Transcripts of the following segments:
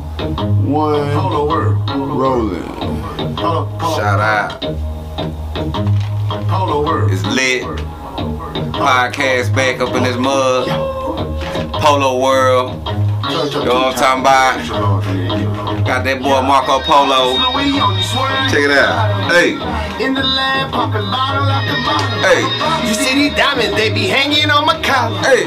one, Polo World. rolling. Shout out. It's lit. Podcast back up in this mug. Polo World. You know what I'm talking about? Got that boy Marco Polo. Check it out. Hey, In the lab, popping bottle after bottle. hey, You see these diamonds, they be hanging on my collar. hey.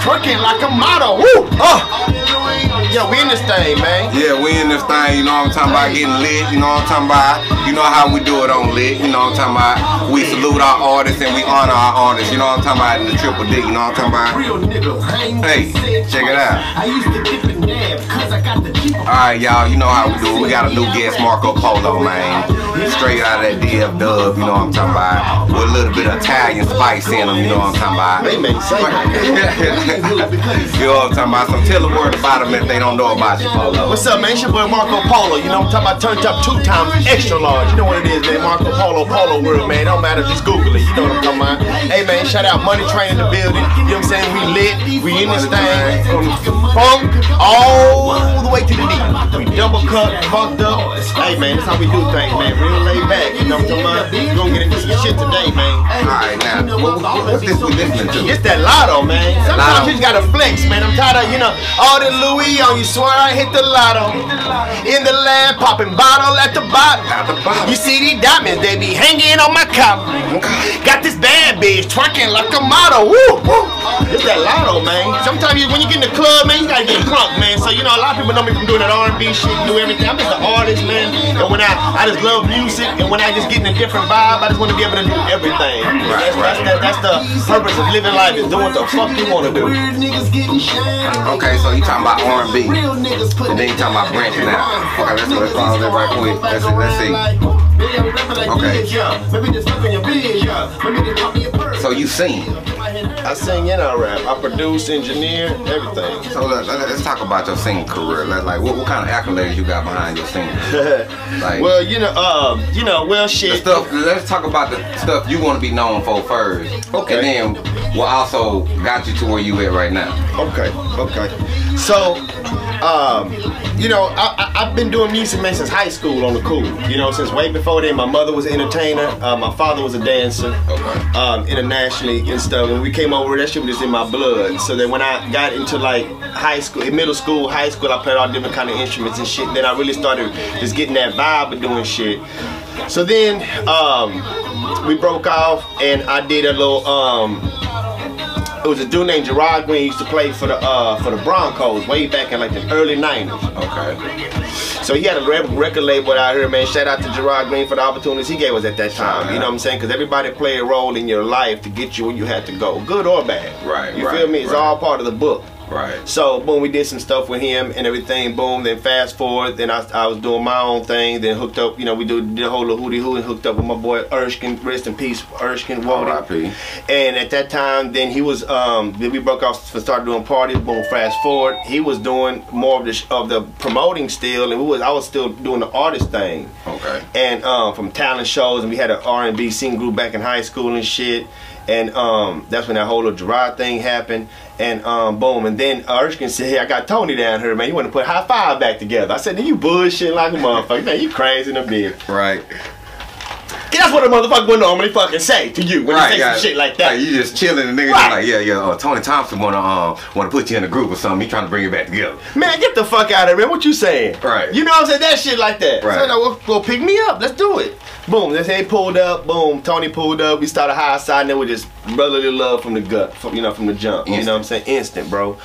Twerking like a model. Woo! Oh! Yo, we in this thing, man. Yeah, we in this thing, you know what I'm talking about, getting lit, you know what I'm talking about. You know how we do it on lit, you know what I'm talking about. We salute our artists and we honor our artists, you know what I'm talking about, in the triple D, you know what I'm talking about. Hey, check it out. I used to dip and dab, cause I got the. Alright, y'all, you know how we do it. We got a new guest, Marco Polo, man. Straight out of that DF dub, you know what I'm talking about. With a little bit of Italian spice in them, you know what I'm talking about. They make say you know what I'm talking about. So tell the word about them if they don't know about you, Polo. What's up, man? It's your boy Marco Polo. You know I'm talking about turned up two times extra large. You know what it is, man. Marco Polo, Polo World, man. Don't matter, just Google it. You know what I'm talking about. Hey, man, shout out Money Train in the building. You know what I'm saying? We lit. We in this thing. From funk all the way to the deep. We double cut, fucked up. Hey, man, that's how we do things, man. Real laid back. You know what I'm talking about? Gonna get into some shit today, man. Alright, now, what, what, what's this we listening to? It's that lotto, man. Sometimes Lotto. you just gotta flex, man. I'm tired of, you know, all the Louis on you. Swear I hit the lotto. In the lab, popping bottle at the bottom. At the bottom. You see these diamonds, they be hanging on my collar. Got this bad bitch twerking like a model. Woo, woo. It's that lotto, man. Sometimes you, when you get in the club, man, you gotta get drunk, man. So, you know, a lot of people know me from doing that R&B shit, do everything. I'm just an artist, man. And when I, I just love music, and when I just get in a different vibe, I just want to be able to do everything. Right, that's, right. That's, that's, that's the purpose of living life is doing what the fuck you want to do. Okay, so you talking about R&B, and then you talking about branching out. Okay, let's let's follow that right quick. Let's let's see. Okay. So you sing. I sing and I rap. I produce, engineer, everything. So let, us talk about your singing career. Let, like, what, what kind of accolades you got behind your singing? Like, well, you know, um, you know, well, the shit. stuff. Let's talk about the stuff you want to be known for first. Okay. And then what also got you to where you at right now. Okay, okay. So, um, you know, I, I, I've been doing music, man, since high school on the cool. You know, since way before then. My mother was an entertainer. Uh, my father was a dancer. Okay. Um, internationally and stuff. When we came over, that shit was just in my blood. So that when I got into like high school, middle school, high school, I played all different kind of instruments and shit. Then I really started just getting that vibe of doing shit. So then um, we broke off, and I did a little. Um, it was a dude named Gerard Green used to play for the uh, for the Broncos way back in like the early '90s. Okay. So he had a record label out here, man. Shout out to Gerard Green for the opportunities he gave us at that time. You know what I'm saying? Because everybody play a role in your life to get you where you had to go, good or bad. Right, You right, feel me? It's right. all part of the book. Right. So boom, we did some stuff with him and everything. Boom, then fast forward, then I, I was doing my own thing. Then hooked up, you know, we do the whole little hootie hoo and hooked up with my boy Erskine. Rest in peace, Erskine Wody. And at that time, then he was, um, then we broke off and started doing parties. Boom, fast forward, he was doing more of the sh- of the promoting still, and we was I was still doing the artist thing. Okay. And um, from talent shows, and we had an R and B singing group back in high school and shit. And um, that's when that whole little Gerard thing happened. And um, boom, and then Erskine said, "Hey, I got Tony down here, man. You want to put high five back together?" I said, "You bullshit like a motherfucker, man. You crazy in a bit." Right. That's what a motherfucker would normally fucking say to you when right. you say some shit like that. Like, you just chilling and niggas Right. like, yeah, yeah. Uh, Tony Thompson wanna um wanna put you in a group or something. He trying to bring it back together. Man, get the fuck out of here, man. What you saying? Right. You know what I'm saying? That shit like that. Right. So, no, well, well, pick me up. Let's do it. Boom. this they pulled up. Boom. Tony pulled up. We started high side, and then we just brotherly love from the gut, from, you know, from the jump. You know what I'm saying? Instant, bro.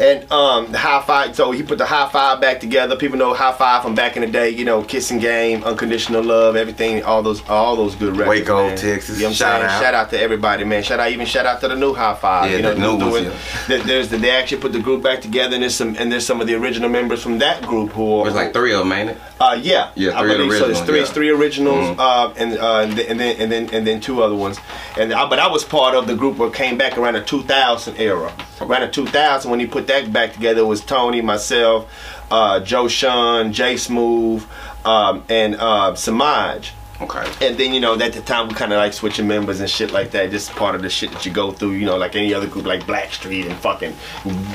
And um, the high five. So he put the high five back together. People know high five from back in the day. You know, kissing game, unconditional love, everything. All those, all those good records. Waco, man. Texas. You know what I'm Shout saying? out. Shout out to everybody, man. Shout out, even shout out to the new high five. Yeah, you know, the new who's ones, yeah. there- There's the, they actually put the group back together, and there's some and there's some of the original members from that group who are There's like three of them, ain't it? uh, yeah, Yeah, I three of the believe so. There's three, yeah. it's three originals, Mhm. uh, and, uh, and then and then and then and then two other ones. And I, but I was part of the group that came back around the 2000 era. Around the 2000, when he put that back together, it was Tony, myself, uh, Joe Sean, Jay Smooth, um, and uh, Samaj. Okay. And then you know at the time we kind of like switching members and shit like that. Just part of the shit that you go through. You know, like any other group, like Blackstreet and fucking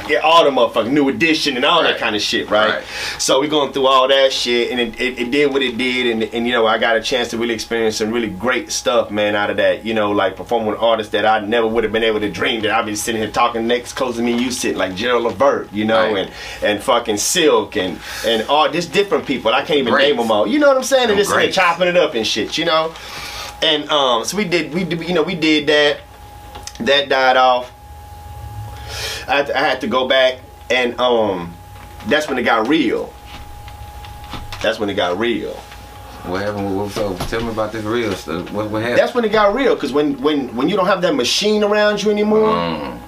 yeah, all the motherfucking New Edition and all Right. that kind of shit, right? Right. So we going through all that shit, and it, it, it did what it did, and, and you know I got a chance to really experience some really great stuff, man, out of that. You know, like performing with artists that I never would have been able to dream that I'd be sitting here talking next close to me, you sit like Gerald Levert, you know, Right. and and fucking Silk and and all just different people. I can't even Greats. name them all. You know what I'm saying? And just here chopping it up and shit, you know. And um, so we did, we did, you know, we did that. That died off. I had to, I had to go back, and um, that's when it got real. That's when it got real. What happened? What, so tell me about this real stuff. What, what happened? That's when it got real, cause when when when you don't have that machine around you anymore, Mm.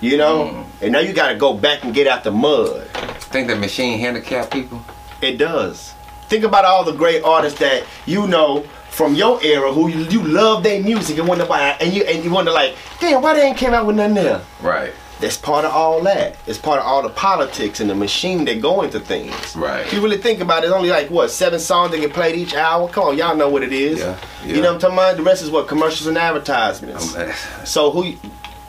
you know, Mm. and now you got to go back and get out the mud. think that machine handicap people? It does. Think about all the great artists that you know from your era who you, you love their music and wonder why, and you and you wonder like, damn, why they ain't came out with nothing there? Right. That's part of all that. It's part of all the politics and the machine that go into things. Right. If you really think about it, it's only like what seven songs that get played each hour. Come on, y'all know what it is. Yeah, You know what I'm talking about? The rest is what commercials and advertisements. Um, So who?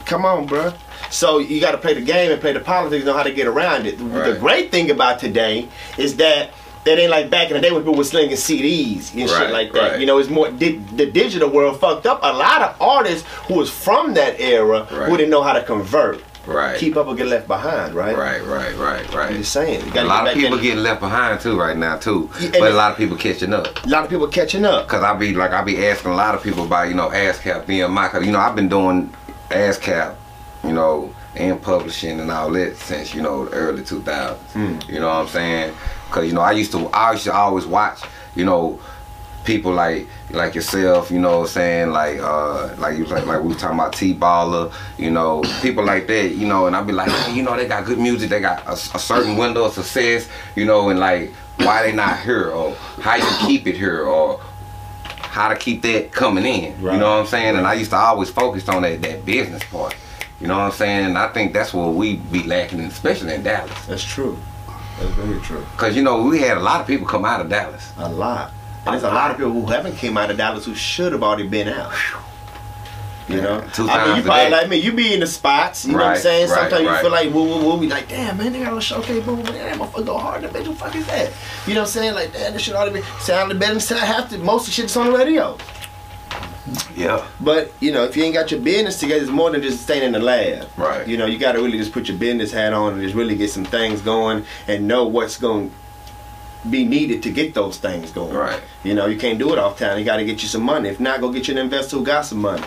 Come on, bruh. So you got to play the game and play the politics, know how to get around it. The- The great thing about today is that that ain't like back in the day when people were slinging CDs and shit like that. right. You know, it's more di- the digital world fucked up. A lot of artists who was from that era Right. who didn't know how to convert, Right. keep up or get left behind, right? Right, right, right, I'm right. just saying. You A lot of people in. getting left behind too right now too, Yeah, but a lot of people catching up. a lot of people catching up. Cause I be like I be asking a lot of people about you know ASCAP BMI. Cause you know I've been doing ASCAP, you know, and publishing and all that since you know the early 2000s. You know what I'm saying? Cause you know I used to I used to always watch you know people like like yourself. You know what I'm saying? Like uh like you like like we was talking about T Baller. You know people like that. You know and I'd be like "Man, you know they got good music. They got a, a certain window of success. You know and like why they not here or how you keep it here or how to keep that coming in. Right. You know what I'm saying? And I used to always focus on that, that business part. You know what I'm saying? I think that's what we be lacking, in, especially in Dallas. That's true. That's very true. Cause you know we had a lot of people come out of Dallas. A lot. And there's a lot of people who haven't came out of Dallas who should have already been out. You know, Two I mean, you probably day. like me. You be in the spots. You know what I'm Right, saying? right, Sometimes you right. feel like woo woo woo. Be like, damn man, they got a showcase. Boom. That motherfucker go hard. That bitch, what the fuck is that? You know what I'm saying? Like, damn, this shit ought to be sounding better than have to. most of the shit that's on the radio. Yeah. But you know, if you ain't got your business together, it's more than just staying in the lab. Right. You know, you got to really just put your business hat on and just really get some things going and know what's going to be needed to get those things going. Right. You know, you can't do it off town. You got to get you some money. If not, go get you an investor who got some money.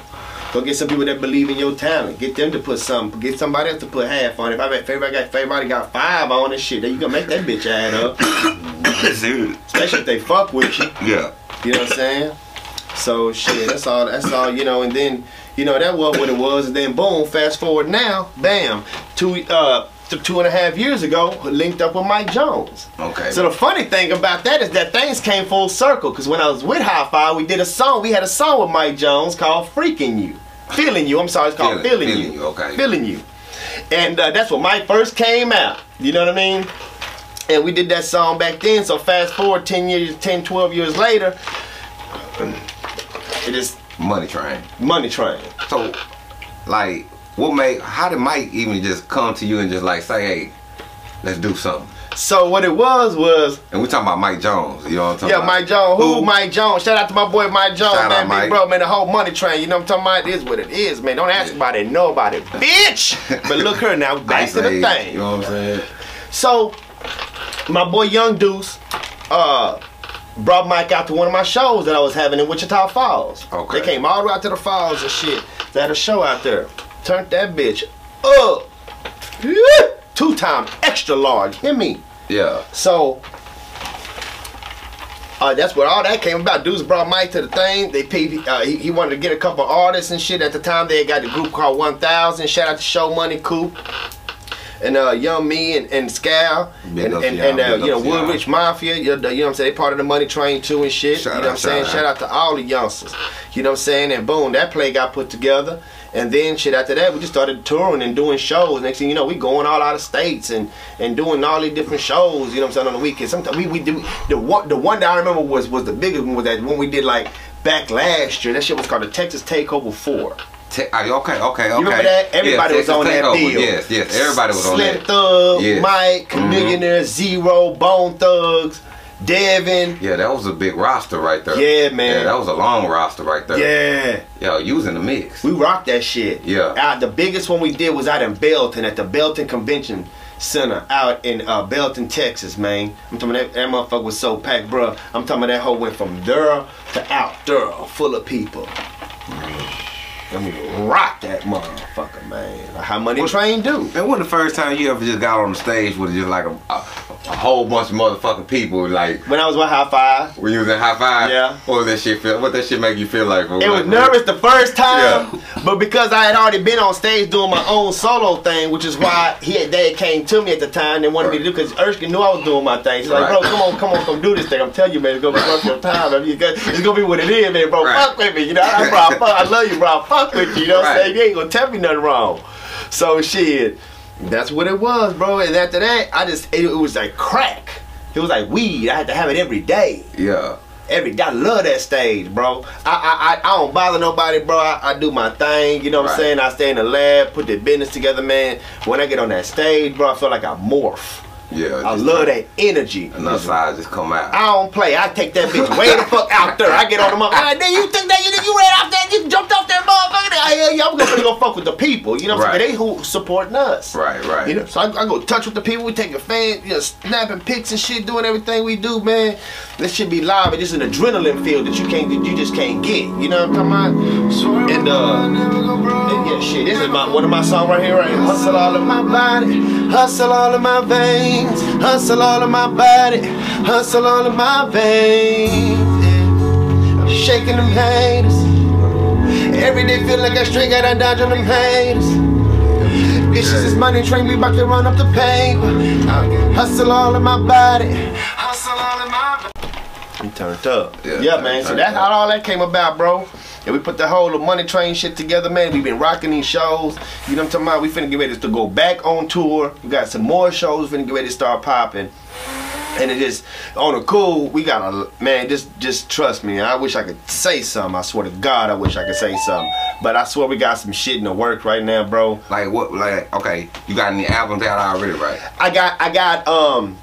Go get some people that believe in your talent. Get them to put some. Get somebody else to put half on. If I bet everybody got everybody got five on and shit, then you can make that bitch add up. Especially if they fuck with you. yeah. You know what I'm saying? So shit, that's all. That's all. You know, and then you know that was what it was, and then boom, fast forward now, bam, two uh two and a half years ago, linked up with Mike Jones. Okay. So the funny thing about that is that things came full circle. Cause when I was with High Five, we did a song. We had a song with Mike Jones called "Freaking You," feeling you. I'm sorry, it's called Feeling- "Feeling, Feeling You." You, okay. Feeling you. And uh, that's when Mike first came out. You know what I mean? And we did that song back then. So fast forward 10 years, 10, 12 years later, it is Money train. Money Train. So, like, what made? How did Mike even just come to you and just like say, "Hey, let's do something"? So what it was was, And we talking about Mike Jones. You know what I'm talking yeah, about? Mike Jones. Who? Who? Mike Jones. Shout out to my boy Mike Jones, Shout man. Big bro, man. The whole Money Train. You know what I'm talking about? It is what it is, man. Don't ask about it. Know about it, bitch. But look her now. Back to the thing. You know what I'm saying? So, my boy Young Deuce uh, brought Mike out to one of my shows that I was having in Wichita Falls. Okay. They came all the way out to the falls and shit. They had a show out there. Turned that bitch up. Two time extra large. Hear me? Yeah. So, uh, that's where all that came about. Dudes brought Mike to the thing. They paid. Uh, he, he wanted to get a couple artists and shit. At the time, they had got the group called 1000. Shout out to Show Money Coop and uh, Young Me and, and Scal and and, and uh, you know up to y'all. Woodrich Mafia. You know, you know what I'm saying? They part of the Money Train too and shit. Shout you know out, what I'm saying? shout Shout out. out to all the youngsters. You know what I'm saying? And boom, that play got put together. And then shit after that, we just started touring and doing shows. Next thing you know, we going all out of states and and doing all these different shows. You know what I'm saying on the weekend. Sometimes we we do the one the one that I remember was was the biggest one was that when we did like back last year. That shit was called the Texas Takeover Four. Te- okay, okay, okay. You remember that? Everybody yeah, was on that deal. Yes, yes. Everybody was on that. Slim. Thug, Yes. Mike, Mhm. Millionaire, Z-Ro, Bone Thugs, Devin. Yeah, that was a big roster right there. Yeah, man. Yeah, that was a long roster right there. Yeah. Yo, you was in the mix. We rocked that shit. Yeah. Out the biggest one we did was out in Belton at the Belton Convention Center out in uh, Belton, Texas, man. I'm talking about that, that motherfucker was so packed, bruh. I'm talking about that whole went from there to out there, full of people. I mean, rock that motherfucker, man. Like how Money Train do. Man, when the first time you ever just got on the stage with just like a, a, a whole bunch of motherfucking people, like When I was with High Five, when you was in high five? Yeah. What was that shit feel? What that shit make you feel like? It was nervous the first time, but because I had already been on stage doing my own solo thing, which is why he had dad came to me at the time and wanted me to do because Erskine knew I was doing my thing. He's like, Right. bro, come on, come on, come do this thing. I'm telling you, man, it's gonna be worth your time. I mean, it's gonna be what it is, man, bro. Right. Fuck with me, you know. I, bro, I, fuck, I love you, bro. I fuck with you, you know what I'm Right. saying? You ain't gonna tell me nothing wrong. So shit, that's what it was, bro. And after that, I just it, it was like crack. It was like weed. I had to have it every day. Yeah. Every I love that stage, bro. I I, I, I don't bother nobody, bro. I, I do my thing, you know what I'm saying? I stay in the lab, put the business together, man. When I get on that stage, bro, I feel like I morph. Yeah. I love that energy. Another side just come out. I don't play. I take that bitch way the fuck out there. I get on the motherfucker. Then you think that you, you ran out there, you jumped off that motherfucker. I, yeah, I'm gonna go fuck with the people. You know what I'm Right. saying? They who supporting us. Right, right. You know, so I, I go touch with the people. We taking fan, you know, snapping pics and shit, doing everything we do, man. This should be live. It's just an adrenaline feel that you can't, you just can't get. You know what I'm talking about? And uh, and yeah, shit. This is my one of my songs right here. Right, hustle all of my body, hustle all of my veins, hustle all of my body, hustle all of my veins. Yeah. I'm shaking them haters. Every day feel like I straight got a dodge on them haters. Bitches this money train, we about to run up the paper. Hustle all of my body. I'm turned up. Yeah, Yeah, man. So that's how all that came about, bro. And we put the whole of money train shit together, man. We've been rocking these shows. You know what I'm talking about? We finna get ready to go back on tour. We got some more shows. Finna get ready to start popping. And it is on the cool. We got a man. Just just trust me. I wish I could say something. I swear to God, I wish I could say something. But I swear we got some shit in the work right now, bro. Like what? Like okay, you got any albums out already, right? I got I got um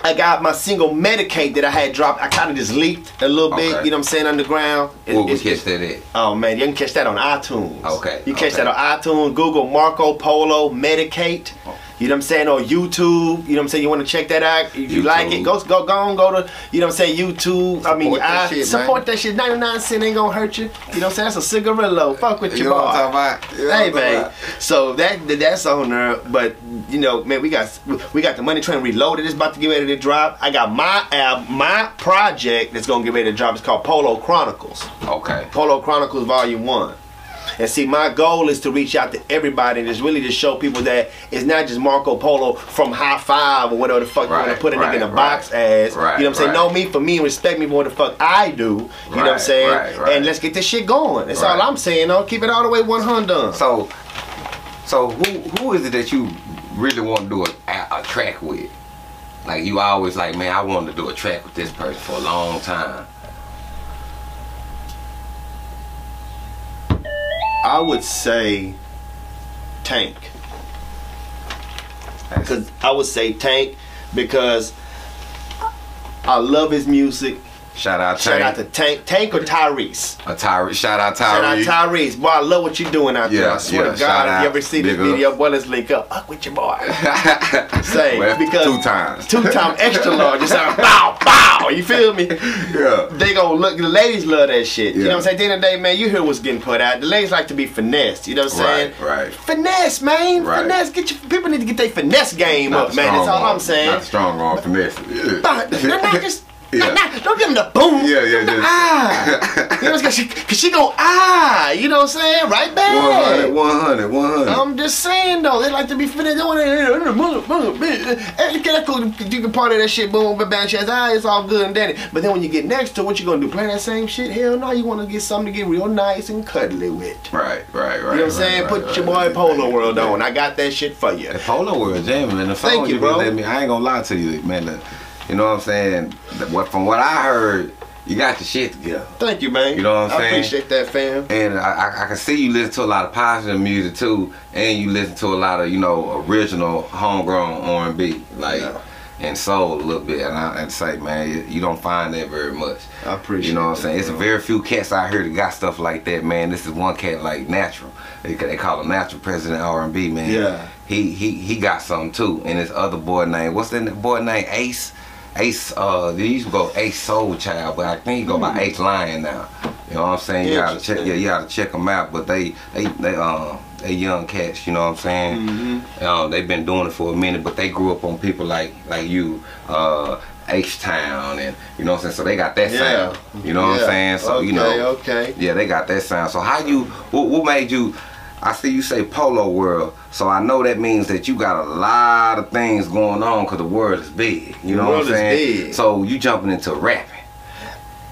I got my single Medicate that I had dropped. I kind of just leaked a little bit, Okay. you know what I'm saying, underground. It- What we catch that at? Oh man, you can catch that on iTunes. Okay, You catch okay. that on iTunes, Google Marco Polo Medicate. Oh. You know what I'm saying? Or YouTube. You know what I'm saying? You want to check that out? If you like it, go go go on, go to you know what I'm saying, YouTube. I mean I shit, man. support that shit. 99 cent ain't gonna hurt you. You know what I'm saying? That's a cigarillo. Fuck with You your know boy. what I'm talking about? You Hey what I'm talking man, about? so that that's on there, but you know, man, we got we got the Money Train Reloaded. It's about to get ready to drop. I got my album, my project that's gonna get ready to drop. It's called Polo Chronicles. Okay. Polo Chronicles Volume One. And see, my goal is to reach out to everybody and just really just show people that it's not just Marco Polo from High Five or whatever the fuck you want to put a nigga in a right, box right. as. Right, you know what I'm saying? Know me for me and respect me for what the fuck I do. You know what I'm saying? right, right. And let's get this shit going. That's Right. all I'm saying. I'll keep it all the way 100. So, so who who is it that you really want to do a, a, a track with? Like you always like, man, I wanted to do a track with this person for a long time. I would say Tank. Cause I would say Tank because I love his music. Shout out Shout out to Tank, Tank or Tyrese. a Tyre. Shout out Tyrese. Shout out Tyrese. Tyrese. Boy, I love what you're doing out there. Yeah, I swear yeah, to shout God, if you ever see this video, boy, let's link up. Fuck with your boy. Say Well, because two times. two time extra large. Just sound bow bow. You feel me? yeah. They gonna look. The ladies love that shit. You know what I'm saying? At the end of the day, man, you hear what's getting put out. The ladies like to be finessed. You know what I'm saying? Right, right. Finesse, man. Right. Finesse. Get your people need to get their finesse game Not up, man. That's all I'm saying. Not strong on finesse. Yeah. But not, not just Yeah. Nah, nah, don't give him the boom. Yeah, yeah, yeah. Ah. you know, cause she, cause she go ah. You know what I'm saying? Right back. 100, 100, 100. I'm just saying though, they like to be finna doing it. Hey, get cool. You can part of that shit, boom, boom, bang, chest. Ah, it's all good and dandy. But then when you get next to what you gonna do? Play that same shit? Hell no, you wanna get something to get real nice and cuddly with. right, right, right. You know what I'm saying? right, Put right, your right, boy Polo right. World on. I got that shit for you. The Polo World jamming and the phone Thank you, you, bro. Let me, I ain't gonna lie to you, man. the- you know what I'm saying? What from what I heard, you got the shit together. Thank you, man. You know what I'm I saying? I appreciate that, fam. And I, I, I can see you listen to a lot of positive music too, and you listen to a lot of you know original homegrown R&B, like Yeah. and soul a little bit. And I and say, man, you, don't find that very much. I appreciate You know what I'm saying? It's a very few cats out here that got stuff like that, man. This is one cat like natural. They, they call him natural president R&B, man. Yeah. He he he got something too. And this other boy name, what's that boy name? Ace. Ace, uh, they used to go Ace Soul Child, but I think he go by Ace Lion now. You know what I'm saying? You gotta check, Hmm. Yeah, you gotta check them out. But they, they, they, um, they young cats. You know what I'm saying? Mm-hmm. Um, they've been doing it for a minute, but they grew up on people like, like you, uh, H Town, and you know what I'm saying. So they got that Yeah. sound. You know what I'm saying? So okay, you know, Okay. yeah, they got that sound. So how you? What, what made you? I see you say Polo World, so I know that means that you got a lot of things going on because the world is big. You know what I'm is saying? big. So you jumping into rapping.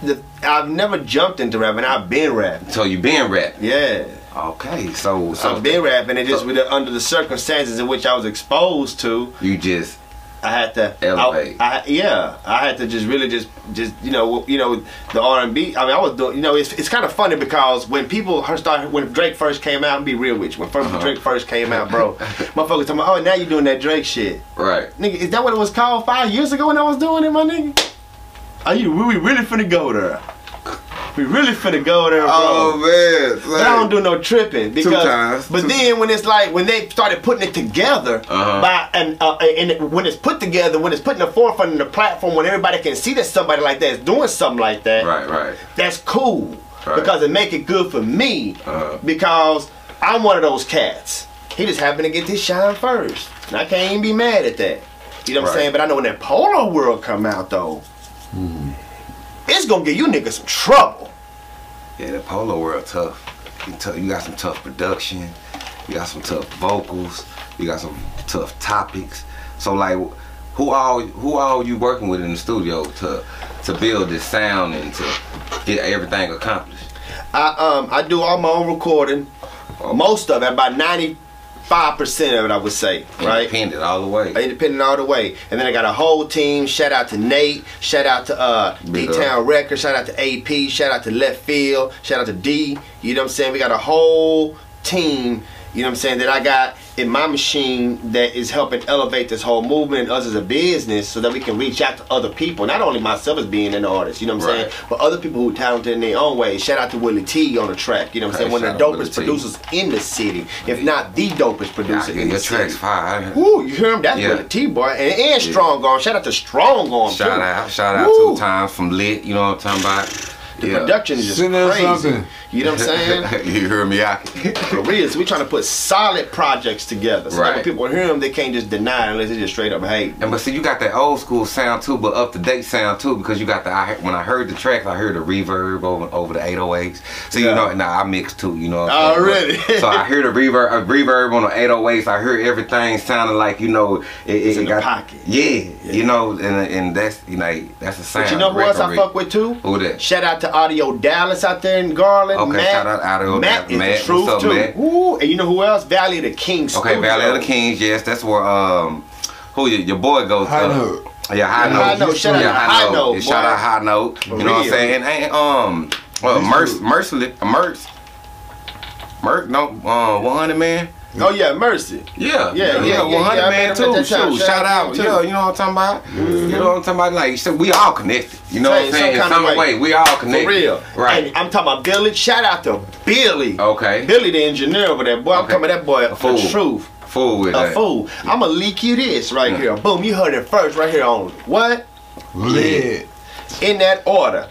The, I've never jumped into rapping. I've been rapping. So you been rapping. Yeah. Okay, so so I've been rapping. It just so- with the, under the circumstances in which I was exposed to, you just I had to Elevate. I, I, yeah, I had to just really just just you know you know the R and B. I mean, I was doing you know it's, it's kind of funny because when people her started when Drake first came out, and be real with you, when 1st Uh-huh. Drake first came out, bro, motherfuckers talking about oh now you doing that Drake shit, right. nigga. Is that what it was called five years ago when I was doing it, my nigga? Are you we really finna go there? We really finna go there, bro. Oh man, But I don't do no tripping because. times. But Two- then when it's like when they started putting it together, Uh-huh. by and uh, and it- when it's put together, when it's put in the forefront of the platform, when everybody can see that somebody like that is doing something like that, right, right. that's cool Right. because it make it good for me Uh-huh. because I'm one of those cats. He just happened to get this shine first, and I can't even be mad at that. You know what I'm saying? But I know when that Polo World come out though, Hmm. It's gonna give you niggas some trouble. Yeah, the Polo World tough. You, tough. you got some tough production. You got some tough vocals. You got some tough topics. So like, who all who all you working with in the studio to to build this sound and to get everything accomplished? I um I do all my own recording. Most of it, about ninety five percent of it, I would say, right? Independent all the way. Independent all the way, and then I got a whole team. Shout out to Nate. Shout out to uh, D Town Records. Shout out to AP. Shout out to Left Field. Shout out to D. You know what I'm saying? We got a whole team. You know what I'm saying? That I got in my machine that is helping elevate this whole movement and us as a business, so that we can reach out to other people. Not only myself as being an artist, you know what I'm Right. saying, but other people who are talented in their own way. Shout out to Willie T on the track. You know what I'm Okay, saying? One of the out dopest Willie T. producers in the city, if not the dopest Yeah, producer in your the tracks city. fire. Woo, you hear him? That's Yeah. Willie T, boy. And, and Strong Arm. Shout out to Strong Arm, Shout too. out, shout out Woo. two times from Lit. You know what I'm talking about? The production is just Send us crazy. something. You know what I'm saying? you heard me out. For real. So we trying to put solid projects together. So that when people hear them, they can't just deny it unless they just straight up hate. And but see, you got that old school sound too, but up to date sound too, because you got the. I, when I heard the tracks, I heard the reverb over over the 808s. So Yeah. you know, now I mix too. You know. what Oh? But- so I hear the reverb, uh, reverb on the 808s. I hear everything sounding like you know, it, it, It's the got pocket. Yeah, you know, and and that's you know that's a sound. But you know who else I fuck with too? Who that? Shout out to Audio Dallas out there in Garland. Okay, Matt, shout out Audio Matt Dallas. is Matt, the truth what's up, too. Matt? Woo. And you know who else? Valley of the Kings. Okay, Valley of the Kings. Yes, that's where um, who your, your boy goes. High uh, Note. Yeah, high Yeah, note. High Note. Shout out yeah, to High Note, Yeah, shout out high note. For You know what I'm saying? And, and um, well, This Merc, dude- Merciless, Merc, Merc, no, uh, 100 man. Oh yeah, Mercy. Yeah, Yeah, yeah, yeah, yeah, 100 yeah, man too. Shoot, Shout shout out out, to him, yeah, too. you know what I'm talking about? Mm-hmm. You know what I'm talking about? Like, so we all connected. You know what I'm saying? In some some way, way. we all connected. For real. Right. And I'm talking about Billy. Shout out to Billy. Okay. Billy the engineer over there. Boy, I'm coming that boy. A fool. The truth. Fool with A that. fool. I'm gonna leak you this right Yeah. here. Boom, you heard it first right here on what? Lit. In that order.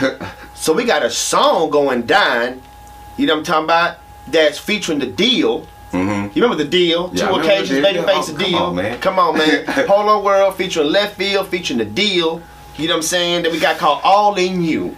so we got a song going down, you know what I'm talking about? That's featuring the deal. Mm-hmm. You remember the deal? Yeah, Two occasions, the baby Deal. face Oh, the come deal. on, man. Come on, man. Polo World featuring Left Field, featuring the deal. You know what I'm saying? That we got called All in You.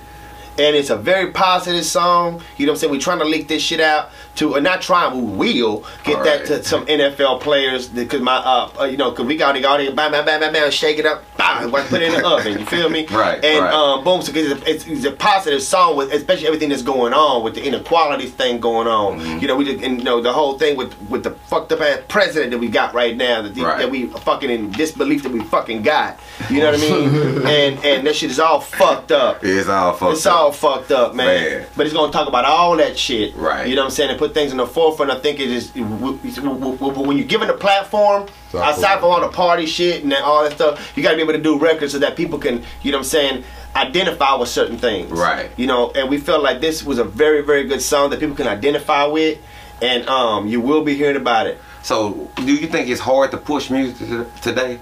And it's a very positive song. You know what I'm saying? We're trying to leak this shit out to, or not trying, we will get All that right. to some NFL players. Because my, uh, uh, you know, because we got to go there, bam, bam, bam, bam, bam, shake it up, bam, put it in the oven. You feel me? Right, And right. um, boom, so it's, a, it's, it's a positive song with, especially everything that's going on with the inequalities thing going on. Mm-hmm. You know, we just, and, you know, the whole thing with with the fucked up ass president that we got right now, that, the, Right. that we fucking in disbelief that we fucking got. You know what I mean? and and that shit is all fucked up. It's all fucked It's up. It's all fucked up, man. Man. But it's gonna talk about all that shit. Right. You know what I'm saying? And put things in the forefront. I think it is when you're given a platform, aside cool. from all the party shit and all that stuff, you gotta be able to do records so that people can, you know what I'm saying, identify with certain things. Right. You know, and we felt like this was a very, very good song that people can identify with. And um, you will be hearing about it. So, do you think it's hard to push music today?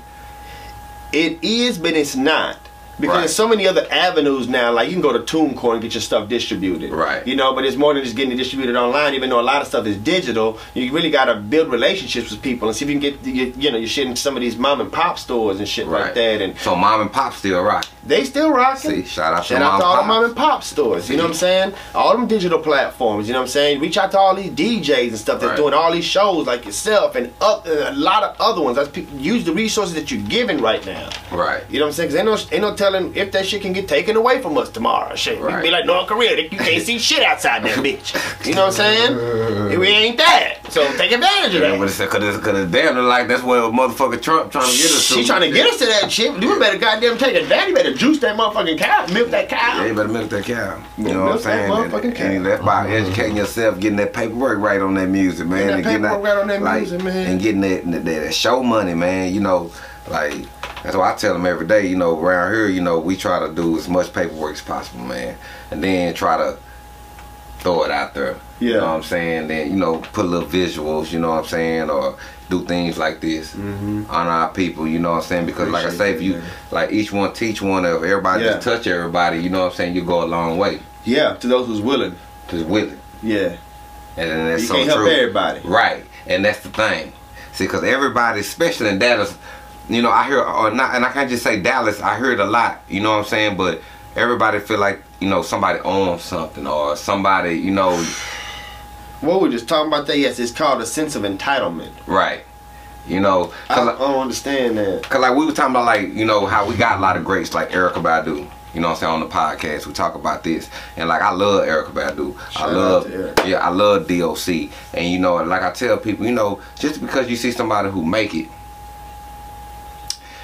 It is, but it's not. Because Right. there's so many other avenues now. Like you can go to TuneCore and get your stuff distributed. Right. You know, but it's more than just getting it distributed online. Even though a lot of stuff is digital, you really got to build relationships with people and see if you can get you, you know your shit in some of these mom and pop stores and shit like that. And so mom and pop still rock. They still rocking. See, shout out to Shout out to all the mom and pop stores. You know what I'm saying? All them digital platforms. You know what I'm saying? Reach out to all these DJs and stuff that's Right. doing all these shows like yourself and up, uh, a lot of other ones. That's people use the resources that you're given right now. Right. You know what I'm saying? Cause ain't no, ain't no telling if that shit can get taken away from us tomorrow. Shit, we Right. be like North Korea. You can't see shit outside that bitch. You know what I'm saying? we ain't that. So take advantage of Yeah, that. it's because it's, cause it's damn like that's what motherfucker Trump trying to get us to. She trying to get us to that shit. You better goddamn take advantage. You better juice that motherfucking cow, milk that cow. Yeah, you better milk that cow. You know what I'm Milk that saying? And, motherfucking cow. and that's by educating yourself, getting that paperwork right on that music, man. that and getting paperwork right on that music, man. And getting that, that, that show money, man. You know, like that's why I tell them every day. You know, around here, you know, we try to do as much paperwork as possible, man, and then try to throw it out there. You Yeah. know what I'm saying? Then you know, put little visuals. You know what I'm saying? Or do things like this on our people. You know what I'm saying? Because like I Mm-hmm. Say, if you man. like each one teach one, of everybody Yeah. just touch everybody, you know what I'm saying? You go a long way. Yeah, to those who's willing. Just willing. Yeah. And then that's You so can't help true. everybody. Right. And that's the thing. See, because everybody, especially in Dallas, you know, I hear, or not, and I can't just say Dallas, I hear it a lot, you know what I'm saying? But everybody feel like, you know, somebody owns something or somebody, you know, What we just talking about that? Yes, it's called a sense of entitlement. right. You know, I, cause, I don't understand that. Cause like we were talking about like, you know, how we got a lot of greats like Erykah Badu. You know what I'm saying, on the podcast. We talk about this. And like I love Erykah Badu. Shout I love. Yeah, I love DOC. And you know, like I tell people, you know, just because you see somebody who make it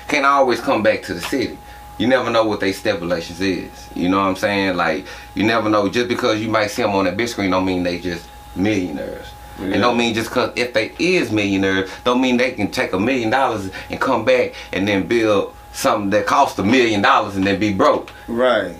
can't always come back to the city. You never know what their stipulations is. You know what I'm saying? Like you never know just because you might see them on that big screen don't mean they just millionaires. Yeah. And don't mean just cause if they is millionaires, don't mean they can take a million dollars and come back and then build something that costs a million dollars and then be broke. Right.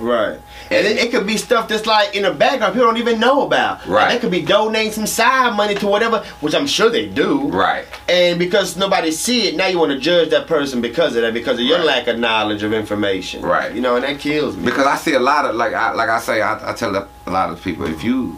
Right. And it, it could be stuff that's like in the background people don't even know about. Right. Like they could be donating some side money to whatever, which I'm sure they do. Right. And because nobody see it, now you want to judge that person because of that, because of your Right. lack of knowledge of information. Right. You know, and that kills me. Because I see a lot of like I like I say I, I tell a lot of people if you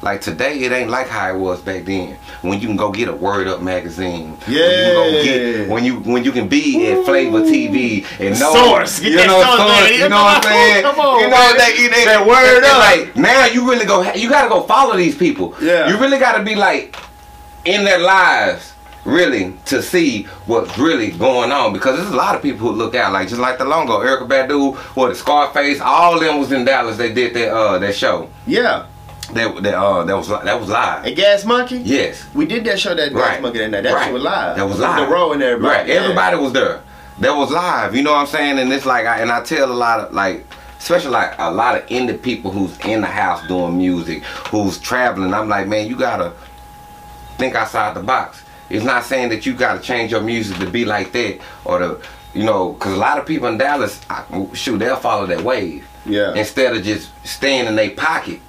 like today it ain't like how it was back then when you can go get a Word Up magazine. When you can go Yeah. get when you when you can be at Flavor TV and know Source. Get you know source, source, man. you know what I'm saying? come on, you know man. that, you, That Word Up. Like now you really go you gotta go follow these people. Yeah. You really gotta be like in their lives really to see what's really going on because there's a lot of people who look out like just like the Longo, Erykah Badu, what Scarface, all of them was in Dallas. They did that uh that show. yeah. That that uh that was that was live. And Gas Monkey? Yes. We did that show that Gas Right. Monkey that night. That right. shit was live. That was live. The row and everybody. Right. Everybody was there. That was live. You know what I'm saying? And it's like I and I tell a lot of like especially like a lot of indie people who's in the house doing music, who's traveling. I'm like, man, you gotta think outside the box. It's not saying that you gotta change your music to be like that or to you know, because a lot of people in Dallas, I, shoot, they'll follow that wave Yeah. instead of just staying in their pocket.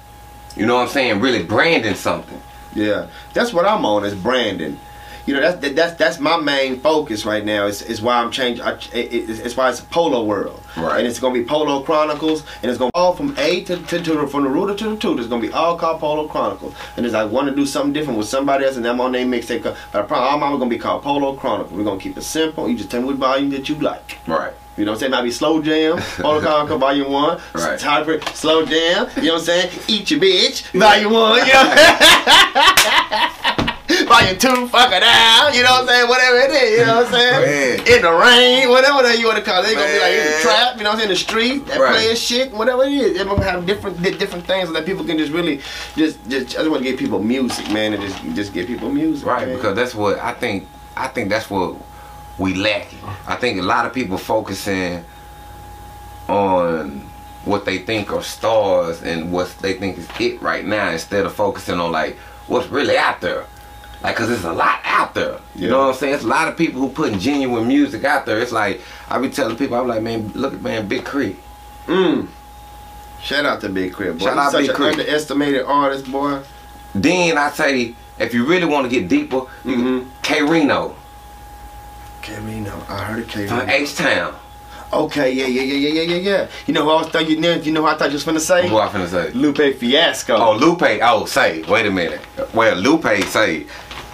You know what I'm saying? Really branding something. Yeah, that's what I'm on is branding. You know, that's that, that's that's my main focus right now. Is is why I'm changing. I, it, it, it's why it's Polo World, Right. And it's gonna be Polo Chronicles, and it's gonna all from A to to, to from the rooter to the tutor. It's gonna be all called Polo Chronicles. And as I want to do something different with somebody else, and I'm on their mixtape. But I promise, all mine gonna be called Polo Chronicles. We're gonna keep it simple. You just tell me what volume that you like. Right. You know what I'm saying? Might be Slow Jam, All Conquer Volume 1, Right. Tyler Perry, Slow Jam, you know what I'm saying? Eat your bitch, Volume 1, you know Volume 2, fuck her down, you know what I'm saying? Whatever it is, you know what I'm saying? Man. In the rain, whatever that you want to call it. They're gonna be like in the trap, you know what I'm saying? In the street, that Right. playing shit, whatever it is. They're gonna have different different things so that people can just really just just I just want to give people music, man, and just just give people music. Right, man. because that's what I think. I think that's what we lacking. I think a lot of people focusing on what they think are stars and what they think is it right now, instead of focusing on like what's really out there. Like, cause there's a lot out there. You Yeah. know what I'm saying? It's a lot of people who putting genuine music out there. It's like I be telling people, I'm like, man, look at man, Big Creek. Mm. Shout out to Big Crib, boy. Shout He's out such Big an underestimated artist, boy. Then I say, if you really want to get deeper, you Mhm. K Rino K-Rino. I heard of from K-Rino. H Town. Okay, yeah, yeah, yeah, yeah, yeah, yeah, yeah. You know who I was thought you? You know who I thought you was finna say? Who I was finna say? Lupe Fiasco. Oh, Lupe. Oh, say. Wait a minute. Well, Lupe say.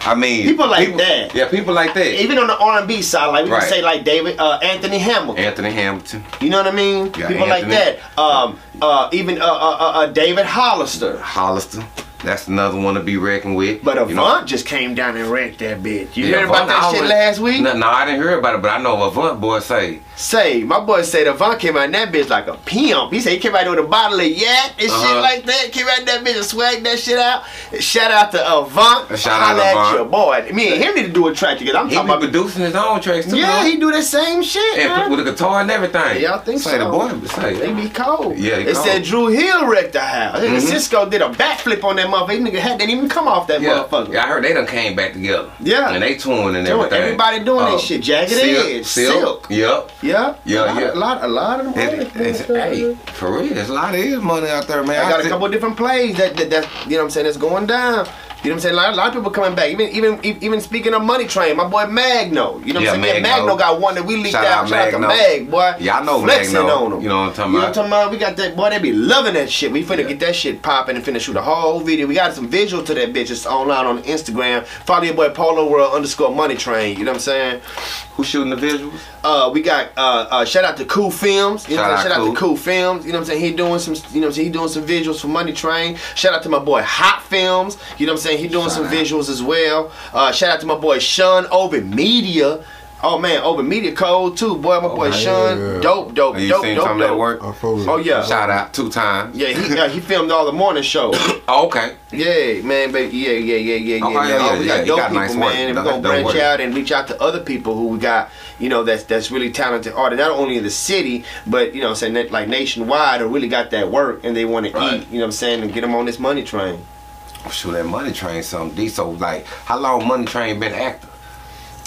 I mean, People like that. Yeah, people like that. Even on the R&B side, like we Right. can say like David, uh, Anthony Hamilton. Anthony Hamilton, You know what I mean? Yeah, People like that. Um, uh, even uh, uh, uh, uh, David Hollister. Hollister. That's another one to be reckoned with. But You know? Avant just came down and wrecked that bitch. You Yeah, heard about that shit last week? No, no, I didn't hear about it, but I know Avant boy say. Say, my boy said Avant came out in that bitch like a pimp. He said he came out with a bottle of yak and shit Uh-huh. like that. Came out in that bitch and swagged that shit out. Shout out to Avant. A shout out to Avant. your boy. Me and him need to do a track together. I'm He talking be about. producing his own tracks too. Yeah, though. he do the same shit, and man. with a guitar and everything. Yeah, I think say so. the boy say. They be cold. Yeah, he They cold. said Dru Hill wrecked the house. Mhm. Sisqo did a backflip on that motherfucker. Nigga had didn't even come off that yeah. motherfucker. yeah, I heard they done came back together. Yeah. and they touring and everything. everybody doing that oh. shit. Jagged Edge, Silk. Yep. Yeah, Yeah, a lot, yeah. A lot, a lot of them. It- it's- hey, for real, there's a lot of his money out there, man. I got a see- couple different plays that, that that you know what I'm saying that's going down. You know what I'm saying? A lot, a lot of people coming back. Even even even speaking of Money Train, my boy Magno. You know what Yeah, I'm saying? Me and Magno. Magno got one that we leaked Shout out. out Shout out to Magno. Mag, boy. Yeah, I know Flexing Magno. on him. You know what I'm talking about? You know what? I'm talking about? We got that boy. They be loving that shit. We finna Yeah. get that shit popping and finna shoot a whole video. We got some visual to that bitch. It's online on Instagram. Follow your boy Polo World underscore Money Train. You know what I'm saying? Who's shooting the visuals? Uh, we got uh, uh, shout out to Cool Films. You know Shout what I'm saying? out Shout out to Cool. Cool Films. You know what I'm saying? He doing some. You know what I'm saying? He doing some visuals for Money Train. Shout out to my boy Hot Films. You know what I'm saying? He doing Shout some out. visuals as well. Uh, shout out to my boy Sean Open Media. Oh man, Open Media Code too, boy. My boy Okay. Sean, Yeah. dope, dope, you dope, seen dope, some of dope. work? I fuck with Oh yeah, Shout out two times. yeah. He uh, he filmed all the morning show. Oh, okay. Yeah, man, but yeah, yeah, yeah, yeah, yeah. Oh, yeah, yeah, oh, we yeah, got he dope got people, nice work. man, and we're gonna branch work. out and reach out to other people who we got, you know, that's that's really talented artists, not only in the city, but you know, I'm saying that, like nationwide, who really got that work and they want to eat. You know, what I'm saying, and get them on this money train. Shoot, that Money Train something deep. So, like, how long Money Train been active?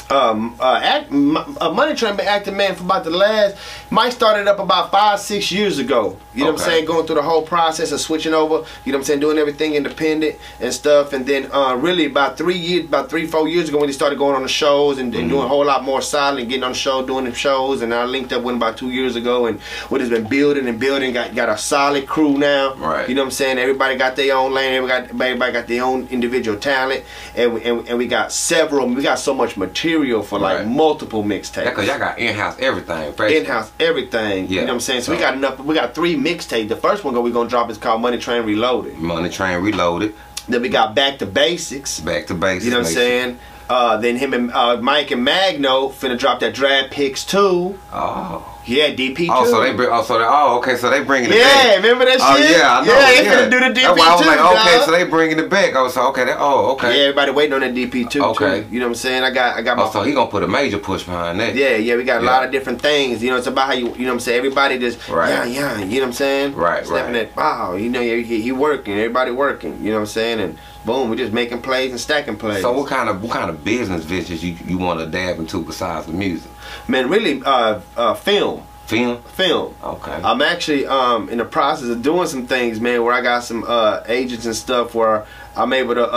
Um, uh, act, uh, Money Train been acting man for about the last. Mike started up about five, six years ago. You know what I'm saying? Going through the whole process of switching over. You know what I'm saying? Doing everything independent and stuff. And then uh, really about three years, about three, four years ago when he started going on the shows and, and doing a whole lot more silent, getting on the show, doing the shows. And I linked up with him about two years ago. And what has been building and building. Got got a solid crew now. Right. You know what I'm saying? Everybody got their own lane. Everybody got, everybody got their own individual talent. And we, and, and we got several. We got so much material for like Right. multiple Yeah, mixtapes. cause y'all got in-house everything. In-house everything. You Yeah. know what I'm saying? So we got enough. We got three mixtapes. The first one we gonna drop is called Money Train Reloaded. Money Train Reloaded. Then we got Back to Basics. Back to basics. You know what I'm saying? Uh, then him and uh, Mike and Magno finna drop that Drag Picks too. Oh. Yeah, DP two. Oh, so they bring. Oh, so they. Oh, okay. So they bringing it Yeah, back. Yeah, remember that oh, shit? Oh yeah, I know. Yeah, they yeah. finna do the DP That's why I was too, like, okay, dog. so they bringing it back. I was like, okay. That, oh, okay. Yeah, everybody waiting on that DP two. Okay. Too. You know what I'm saying? I got I got oh, my Oh, so he gonna put a major push behind that. Yeah, yeah, we got a lot of different things. You know, it's about how you, you know what I'm saying? Everybody just, Right. yeah, yeah, you know what I'm saying? Right, Stepping right. at, wow, you know, he, he working, everybody working, you know what I'm saying? And boom, we just making plays and stacking plays. So what kind of what kind of business ventures you you want to dab into besides the music? Man, really, uh, uh, film, Film. film. Okay. I'm actually um in the process of doing some things, man, where I got some uh agents and stuff where I'm able to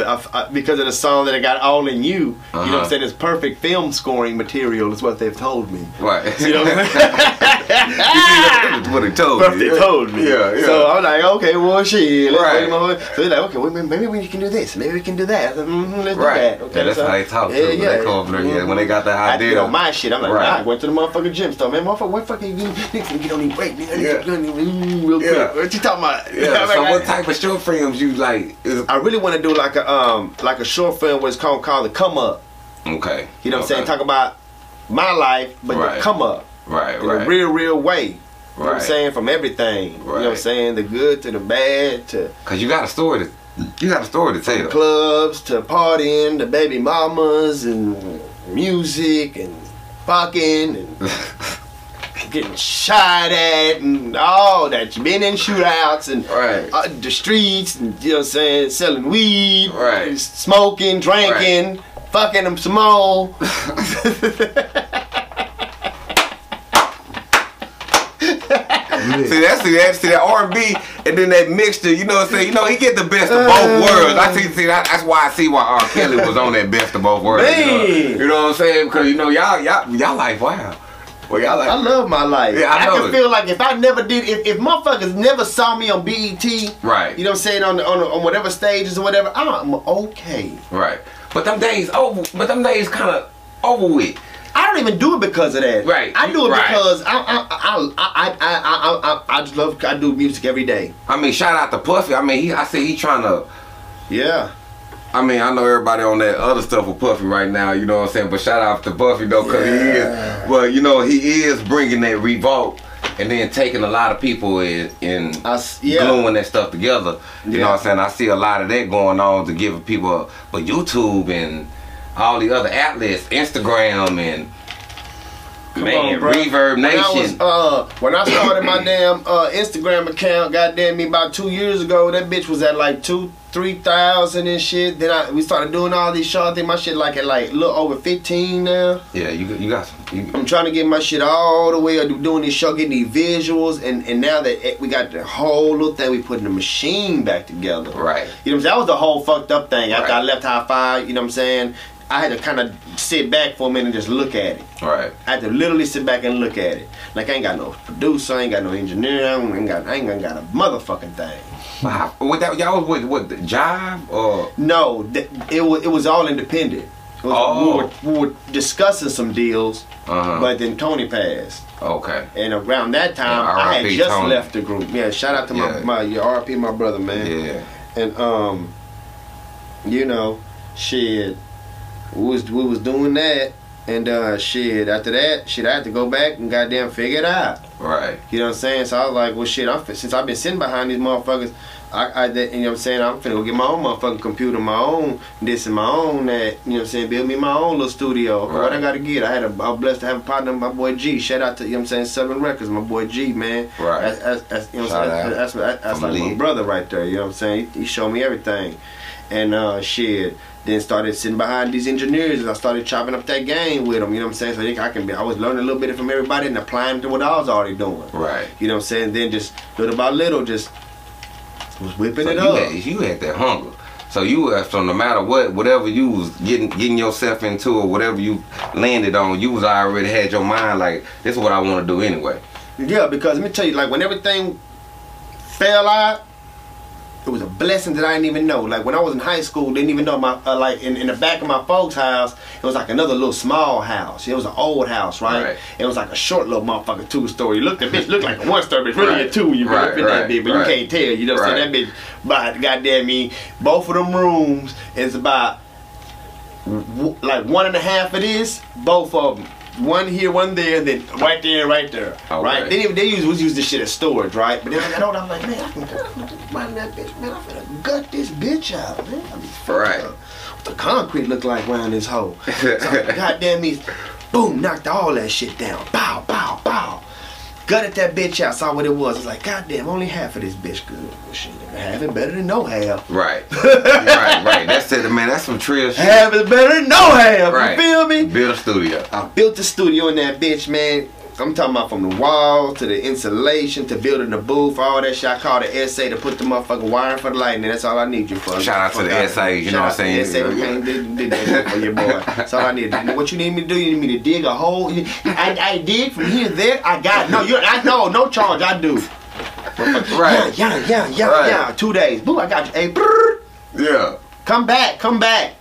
uh uh, because of the song that I got all in you, you know what Uh-huh. I'm saying? It's perfect film scoring material is what they've told me. Right. You know what I mean? That's what he told me. yeah. told me. Yeah, yeah. So I'm like, okay, well, shit. Let's Right. wait a moment. So he's like, okay, maybe we can do this. Maybe we can do that. Mm-hmm, let's Right. do that. Okay, Yeah, that's so- how they talk, too. When they come yeah, when they got the I to idea. get on my shit. I'm like, Right. right. I went to the motherfucking gym store, man. Motherfucker, what fucking you niggas can get on these break, nigga. I Yeah. to get on these- mm, real quick. Yeah. What you talking about? Yeah. So what type of short films you like? I really want to do like a um like a short film where it's called called the come up. okay. You know what I'm saying? Talk about my life, but Right. the come up Right. in Right. a real, real way. You know what I'm saying? From everything. You know what I'm saying? The good to the bad to Cause you got a story to, you got a story to tell. clubs to partying to baby mamas and music and fucking and getting shot at and all that. You've been in shootouts and Right. uh, the streets and you know what I'm saying? Selling weed, Right. smoking, drinking, fucking them some more. See that's see that see that R and B and then that mixture. You know what I'm saying? You know he get the best of both worlds. I see see that, that's why I see why R Kelly was on that best of both worlds. You know, you know what I'm saying? Because you know y'all y'all y'all like wow. Well y'all like I love my life. Yeah, I I, can it. feel like if I never did, if, if motherfuckers never saw me on BET, Right. You know what I'm saying on on, on whatever stages or whatever, I'm okay. right. But them days over. But them days kind of over with. I don't even do it because of that. Right. I do it Right. because I I I I I I, I, I just love I do music every day. I mean, shout out to Puffy. I mean, he I see he trying to. Yeah. I mean, I know everybody on that other stuff with Puffy right now, you know what I'm saying? But shout out to Puffy though, cause he is. Well, you know, he is bringing that revolt and then taking a lot of people in, s- yeah. gluing that stuff together. You know what I'm saying? I see a lot of that going on to give people, but YouTube and all the other outlets, Instagram and Come man, on, bro. Reverb When I was, Nation. uh, when I started my damn uh, Instagram account, goddamn me, about two years ago, that bitch was at like two, three thousand and shit. Then I we started doing all these shows. I think my shit like at like a little over fifteen now. yeah, you you got some. You, I'm trying to get my shit all the way up, doing this show, getting these visuals, and and now that it- we got the whole little thing, we putting the machine back together. right. You know what I'm saying? That was the whole fucked up thing. After Right. I left Hi-Five, you know what I'm saying? I had to kind of sit back for a minute and just look at it. Right. I had to literally sit back and look at it. Like I ain't got no producer, I ain't got no engineer, I ain't got, I ain't got a motherfucking thing. How, with that, y'all was with what the Jive or No, th- it was it was all independent. Was, Oh. we, were, we were discussing some deals, uh but then Tony passed. okay. And around that time, Yeah, I had just Tony. left the group. Yeah, shout out to Yeah. my my your RP, my brother, man. Yeah. And um, you know, shit, we was we was doing that, and uh, shit. After that, shit, I had to go back and goddamn figure it out. Right. You know what I'm saying? So I was like, well, shit. I'm, since I've been sitting behind these motherfuckers. I, I you know what I'm saying? I'm finna go get my own motherfucking computer, my own this and my own that. You know what I'm saying? Build me my own little studio. What I gotta get? I had a, I was blessed to have a partner, my boy G. Shout out to you know what I'm saying? Seven Records, my boy G, man. Right. That's, that's, that's you know what I'm saying? That's, that's, that's from like my brother right there. You know what I'm saying? He, he showed me everything, and uh, shit. Then started sitting behind these engineers, and I started chopping up that game with them. You know what I'm saying? So they, I can be. I was learning a little bit from everybody and applying to what I was already doing. Right. You know what I'm saying? Then just little by little, just was whipping So it you up. had, you had that hunger. So you were so no matter what, whatever you was getting getting yourself into or whatever you landed on, you was already had your mind like this is what I want to do anyway. Yeah, because let me tell you, like when everything fell out, it was a blessing that I didn't even know. Like when I was in high school, didn't even know my uh, like in, in the back of my folks' house, it was like another little small house. It was an old house, right? Right. It was like a short little motherfucking two story. Look, the bitch looked like a one story, but really Right. a two you Right, right, that bitch, but you can't tell. You know what I'm saying? That bitch, but goddamn me, both of them rooms is about w- like one and a half of this, both of them. One here, one there, then right there, right there, Okay. right. They, they use was use this shit as storage, right? But then I got older, I'm like, man, I can run that bitch, man. I'm finna gut this bitch out, man. I mean, Right. up. What the concrete look like around this hole? So, goddamn me, boom, knocked all that shit down. Bow, bow, bow. Gutted that bitch out, saw what it was. It's like, goddamn, only half of this bitch good. Well, shit, half it better than no half. Right. right, right. That's it, man. That's some trill shit. Half is better than no half. Right. You feel me? Build a studio. I built a studio in that bitch, man. I'm talking about from the wall to the insulation to building the booth, all that shit. I called the SA to put the motherfucking wiring for the lightning. That's all I need you for. Shout out to the SA, you know what I'm saying? Shout out to the SA who did, did that shit for your boy. That's all I need. What you need me to do? You need me to dig a hole? I, I dig from here to there. I got no. You, I know no charge. I do. Right. Yeah, yeah, yeah, yeah, Right. yeah. Two days. Boo, I got you. Hey, brrr, Yeah. come back, come back.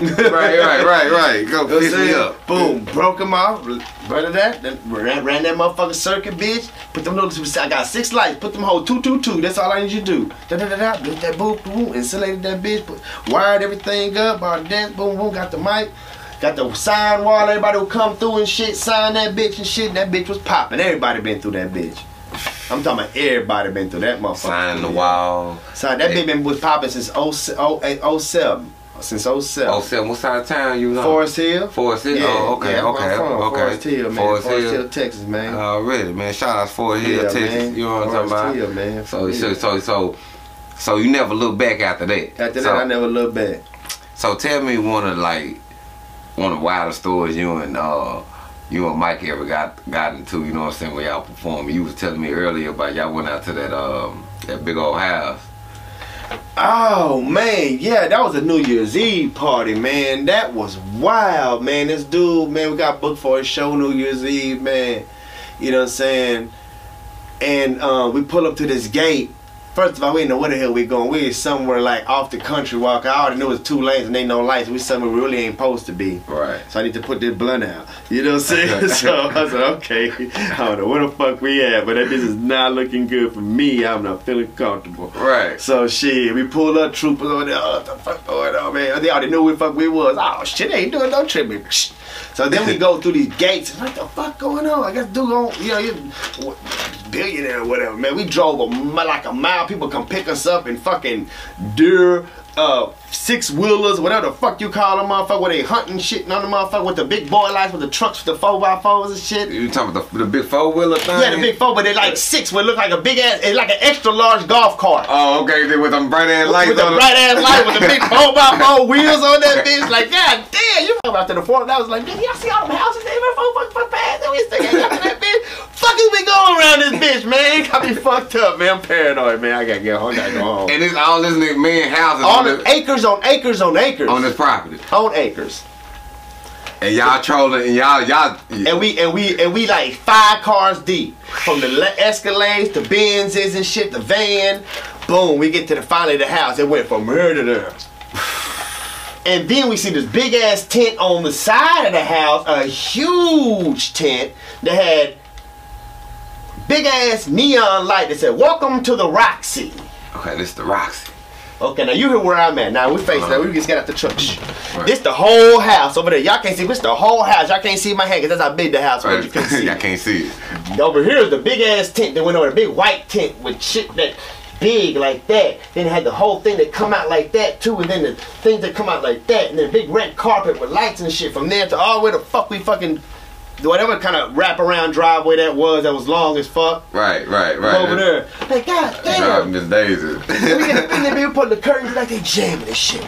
Right, right, right, right. Go You know what I'm piss me up. Boom, broke him off. Brother that, then ran, ran that motherfucking circuit, bitch. Put them little, I got six lights. Put them whole two, two, two. That's all I need you to do. Da da da da. Built that boom, boom. Insulated that bitch. Put, wired everything up. All that. Boom, boom. Got the mic. Got the sign wall. Everybody would come through and shit. Sign that bitch and shit. That bitch was popping. Everybody been through that bitch. I'm talking about everybody been through that motherfucker. Sign the wall. Sign that bitch been was popping since 07. 07. Since 07. Oh, seven. What side of town you know? Forest Hill. Forest Hill. oh, okay, yeah, okay, from okay. Forest Hill, man. Forest Forest, Hill. Hill. Texas, man. Already, man. Shout out to Forest Hill, Yeah, Texas. man. You know what I'm talking about? Hill, man. So, For so, so, so, so you never look back after that. After so, that, I never looked back. So tell me one of like one of the wildest stories you and uh you and Mike ever got got into. You know what I'm saying when y'all performed. You was telling me earlier about y'all went out to that um that big old house. Oh man, yeah, that was a New Year's Eve party, man. That was wild, man. This dude, man, we got booked for a show New Year's Eve, man. You know what I'm saying? And uh, we pull up to this gate. First of all, we didn't know where the hell we going. We was somewhere like off the country walk. I already knew it was two lanes and ain't no lights. We somewhere we really ain't supposed to be. Right. So I need to put this blunt out. You know what I'm saying? so I said, okay, I don't know where the fuck we at, but this is not looking good for me. I'm not feeling comfortable. Right. So shit, we pulled up troopers over there. Oh, what the fuck going on, man? They already knew where the fuck we was. Oh shit, they ain't doing no tripping. So then we go through these gates. What the fuck going on? I guess dude gon' you know, you billionaire or whatever, man. We drove a like a mile. People come pick us up in fucking deer, uh, six wheelers, whatever the fuck you call them, motherfucker. Where they hunting shit on the motherfucker with the big boy lights with the trucks with the four by fours and shit. You talking about the, the big four wheeler thing? Yeah, the big four, but they like six. Would look like a big ass. It's like an extra large golf cart. Oh, okay. Then with them bright ass lights with the on. bright ass light with the big four by four wheels on that bitch. Like, god damn, you come after the fourth. I was like, nigga, y'all see all them houses they were fuck fuck fuck past. We after that bitch. Fuck is we going around this bitch, man? It got me fucked up, man. I'm paranoid, man. I gotta get home. I gotta go home. And it's all this nigga man houses All the this, acres on acres on acres on this property. on acres. And y'all trolling and y'all y'all And we and we and we like five cars deep, from the Escalades to Benzes and shit, the van. Boom, we get to the finally the house. It went from here to there. And then we see this big ass tent on the side of the house, a huge tent that had big ass neon light that said "Welcome to the Roxy." Okay, this is the Roxy. Okay, now you hear where I'm at. Now we face that. Uh-huh. We just got out the truck. Shh. Right. This the whole house over there. Y'all can't see. This the whole house. Y'all can't see my hand because that's how big the house was. Right. You couldn't see. I it. can't see it. Over here is the big ass tent that went over, the big white tent with shit that big like that. Then it had the whole thing that come out like that too, and then the things that come out like that, and then big red carpet with lights and shit from there to all the way the fuck we fucking whatever kind of wraparound driveway that was that was long as fuck. Right, right, right. Over there. Like, god damn. Driving damn. Miss Daisy. And we get in there, we put the curtains like they jamming and shit.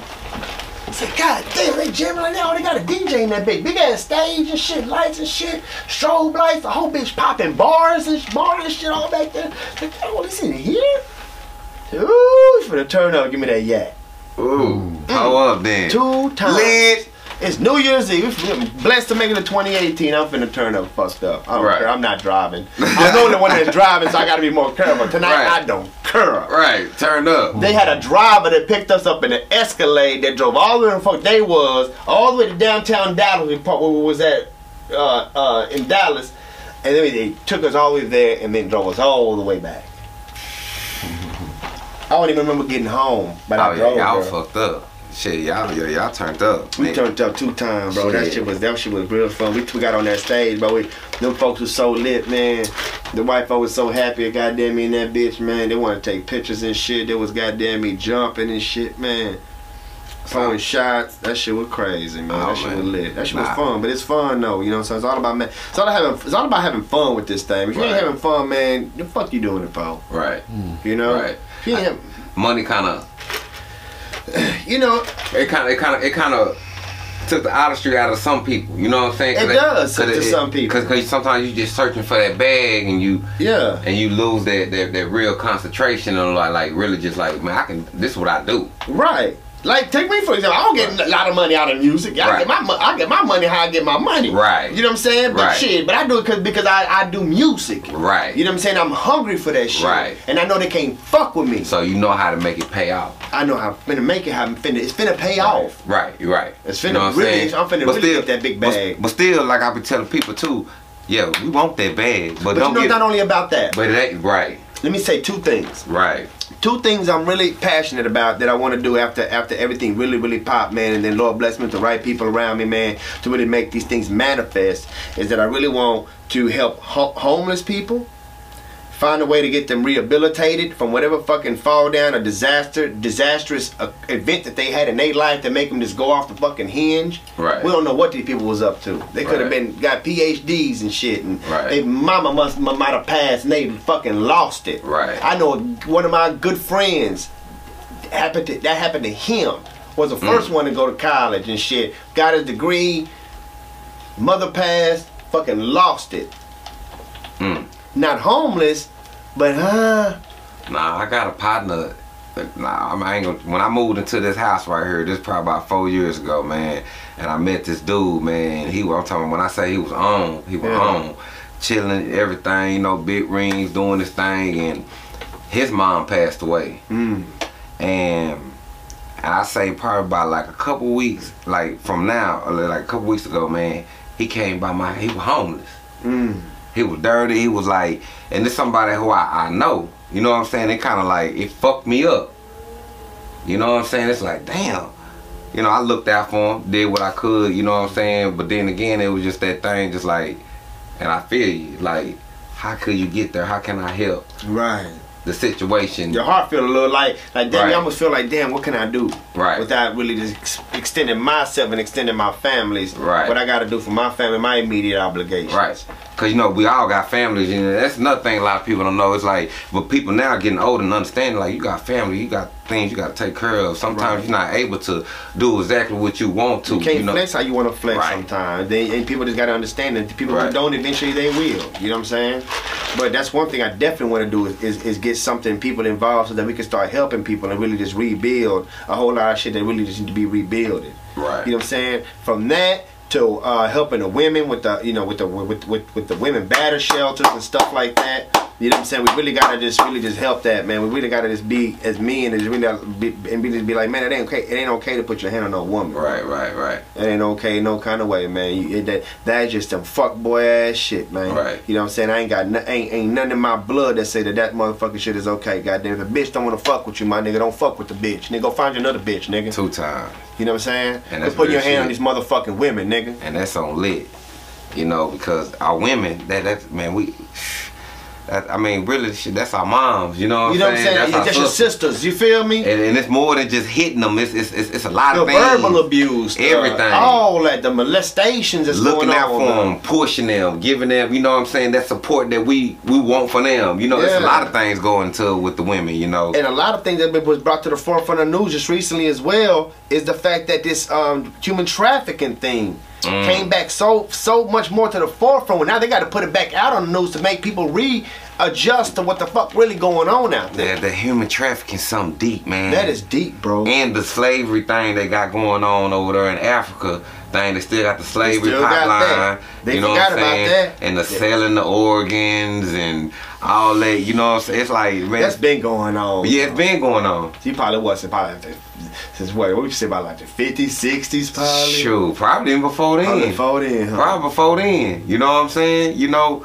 I said, God damn, they jamming like that. Oh, they got a DJ in that big, big ass stage and shit, lights and shit, strobe lights, the whole bitch popping bars and bars and shit all back there. Like, oh, this in here? Ooh, for the turn up, give me that yak. Ooh, mm. how up then? Two times. Lit. It's New Year's Eve. We're blessed to make it to 2018. I'm finna turn up fucked up. I don't Right. care. I'm not driving. I'm the only one that's driving, so I gotta be more careful. Tonight, Right. I don't care. Right, turn up. They had a driver that picked us up in an Escalade that drove all the way from fuck they was all the way to downtown Dallas, where we was at uh, uh, in Dallas, and then they took us all the way there and then drove us all the way back. I don't even remember getting home, but Oh I yeah, drove y'all there. fucked up. Shit, y'all, yeah, y'all turned up. We man. turned up two times, bro. That Shit. shit was that shit was real fun. We, we got on that stage, bro. We them folks was so lit, man. The white folk was so happy, goddamn me and that bitch, man. They want to take pictures and shit. They was goddamn me jumping and shit, man. Throwing shots. That shit was crazy, man. Oh, that shit man. was lit. That shit Nah. was fun, but it's fun though. You know what I'm saying? It's all about man. It's all having. It's all about having fun with this thing. If you ain't having fun, man, the fuck you doing it for? Right, You know? right. You ain't have- Money kind of, you know, it kind of, it kind of, it kind of took the artistry out of some people. You know what I'm saying? It does to some people. Because sometimes you just searching for that bag and you Yeah. and you lose that, that that real concentration and like like really just like man I can this is what I do. Right. Like take me for example. I don't get a lot of money out of music. I Right. get my I get my money how I get my money. Right. You know what I'm saying? But Right. shit, but I do it cause, because I, I do music. Right. You know what I'm saying? I'm hungry for that shit. Right. And I know they can't fuck with me. So you know how to make it pay off. I know how I'm finna make it. How I'm finna. It's finna pay off. Right, right. It's You finna know what I'm really- saying? I'm finna But really get that big bag. But, still, like I be telling people too, yeah, we want that bag, but, But don't you know, get. not only about that. but it ain't right, Let me say two things. right, Two things I'm really passionate about that I want to do after after everything really really pop, man. And then Lord bless me with the right people around me, man, to really make these things manifest. Is that I really want to help ho- homeless people. Find a way to get them rehabilitated from whatever fucking fall down or disaster, disastrous uh, event that they had in their life to make them just go off the fucking hinge. Right. We don't know what these people was up to. They could have Right. been got PhDs and shit, and Right. they mama must might have passed and they fucking lost it. Right. I know one of my good friends happened to that happened to him was the first one to go to college and shit. Got his degree. Mother passed. Fucking lost it. Mm. Not homeless, but huh? Nah, I got a partner. Nah, I'm, I ain't gonna, when I moved into this house right here, this probably about four years ago, man. And I met this dude, man. He was I'm talking when I say he was on, he was Yeah. on, chilling, everything, you know, big rings, doing this thing, and his mom passed away. Mm. and and I say probably about like a couple weeks, like from now, like a couple weeks ago, man, he came by my, he was homeless. Mm. He was dirty. He was like, and this somebody who I, I know. You know what I'm saying? It kind of like it fucked me up. You know what I'm saying? It's like, damn. You know, I looked out for him, did what I could. You know what I'm saying? But then again, it was just that thing, just like, and I feel you. Like, how could you get there? How can I help Right. The situation? Your heart feel a little like like damn. Right. You almost feel like damn. What can I do? Right. Without really just ex- extending myself and extending my families. Right. What I got to do for my family, my immediate obligations. Right. Cause you know we all got families, and that's another thing a lot of people don't know. It's like, but people now getting older and understanding, like you got family, you got things you got to take care of. Sometimes Right. you're not able to do exactly what you want to. You can't know? flex how you want to flex Right. sometimes. They, and people just got to understand that the people who don't, eventually they will. You know what I'm saying? But that's one thing I definitely want to do is, is, is get something, people involved so that we can start helping people and really just rebuild a whole lot of shit that really just need to be rebuilded. Right. You know what I'm saying? From that to uh, helping the women with the, you know, with the with, with, with the women batter shelters and stuff like that. You know what I'm saying? We really gotta just really just help that man. We really gotta just be as men and just really be, and be, just be like, man, it ain't okay. It ain't okay to put your hand on no woman. Right, right, right. It ain't okay, no kind of way, man. You, it, that that's just some fuck boy ass shit, man. Right. You know what I'm saying? I ain't got no, ain't ain't nothing in my blood that say that that motherfucking shit is okay. Goddamn, if a bitch don't want to fuck with you, my nigga, don't fuck with the bitch. Nigga, go find you another bitch, nigga. Two times, You know what I'm saying? And that's putting your hand on these motherfucking women, nigga. and that's on lit. You know, because our women, that that man, we. That, I mean, really, shit, that's our moms. You know what You know what I'm saying? That's, our your sisters. You feel me? And, and it's more than just hitting them. It's it's it's, it's a lot The of things. verbal abuse, the- everything. all that, the molestations that's looking going out on. for man. them, pushing them, giving them, you know what I'm saying, that support that we we want for them. You know, there's a lot of things going to with the women, you know. and a lot of things that been- was brought to the forefront of the news just recently as well is the fact that this um, human trafficking thing Mm. came back so so much more to the forefront. Now they got to put it back out on the news to make people readjust to what the fuck really going on out there. the, the human trafficking something deep, man. That is deep, bro. and the slavery thing they got going on over there in Africa thing. They still got the slavery pipeline. They you know forgot what I'm about saying? that. And the Yeah. selling the organs and all that. You know what I'm saying? It's like man, That's been going on. yeah, it's been going on. He probably wasn't probably since what? What would you say about like the 50s, 60s, probably? Shoot, probably even before then. Probably before then, huh? Probably before then. You know what I'm saying? You know,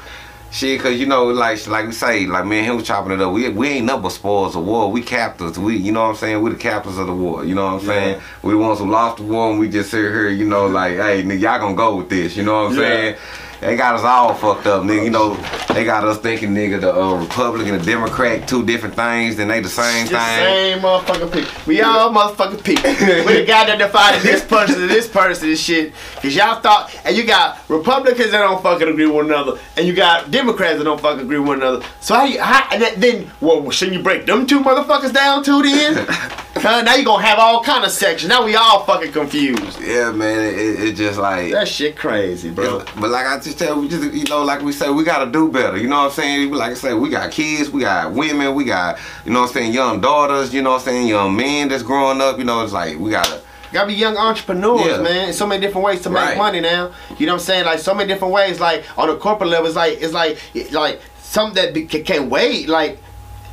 shit, cause you know, like like we say, like me and him was chopping it up. We we ain't nothing but spoils of war. We captors. We you know what I'm saying? We the captors of the war. You know what I'm Yeah. saying? We want some lost war and we just sit here, you know, like, hey, nigga, y'all gonna go with this. You know what I'm Yeah. saying? They got us all fucked up, nigga. You know, they got us thinking, nigga, the uh, Republican and the Democrat, two different things, and they the same It's thing. same motherfucking people. We all motherfucking people. we the guy that divided this person to this person and shit. Cause y'all thought, and you got Republicans that don't fucking agree with one another, and you got Democrats that don't fucking agree with one another. So how you, how, and then, then well, shouldn't you break them two motherfuckers down too then? Cause now you gonna have all kind of sections. Now we all fucking confused. Yeah, man. It, it, it just like. That shit crazy, bro. But like I just tell, we just you know, like we say, we gotta do better. You know what I'm saying? Like I say, we got kids, we got women, we got you know what I'm saying, young daughters. You know what I'm saying, young men that's growing up. You know, it's like we gotta. Gotta be young entrepreneurs, Yeah. man. So many different ways to make Right. money now. You know what I'm saying? Like so many different ways. Like on a corporate level, it's like it's like like something that be, can, can't wait. Like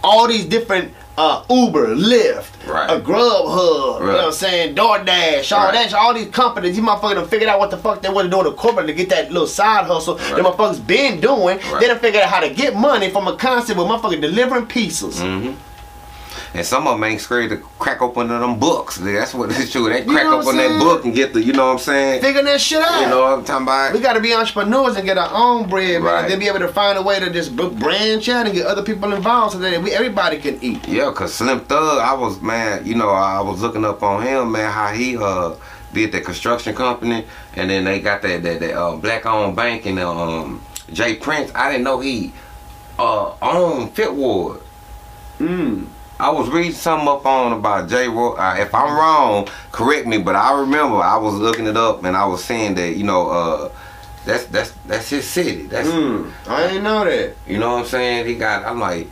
all these different uh, Uber, Lyft, Right. a Grubhub. You know what I'm saying? DoorDash, all Right. that. All these companies, these motherfuckers done figured out what the fuck they want to do in the corporate to get that little side hustle. Right. Them motherfuckers been doing. Right. They done figured out how to get money from a concept with motherfuckers delivering pizzas. Mm-hmm. And some of them ain't scared to crack open them books. That's what it's true. They crack know open that book and get the, you know what I'm saying? Figuring that shit out. You know what I'm talking about? We gotta be entrepreneurs and get our own bread, man. Right. Then be able to find a way to just branch out and get other people involved so that we, everybody can eat. Yeah, cause Slim Thug, I was man, you know, I was looking up on him, man, how he uh did the construction company, and then they got that that, that uh, black owned bank and um J. Prince. I didn't know he uh owned Fitwood. Mm. I was reading something up on about Jay. Ro- Uh, if I'm wrong, correct me. But I remember I was looking it up and I was saying that you know uh that's that's that's his city. That's Mm. I didn't know that. you know what I'm saying. He got. I'm like,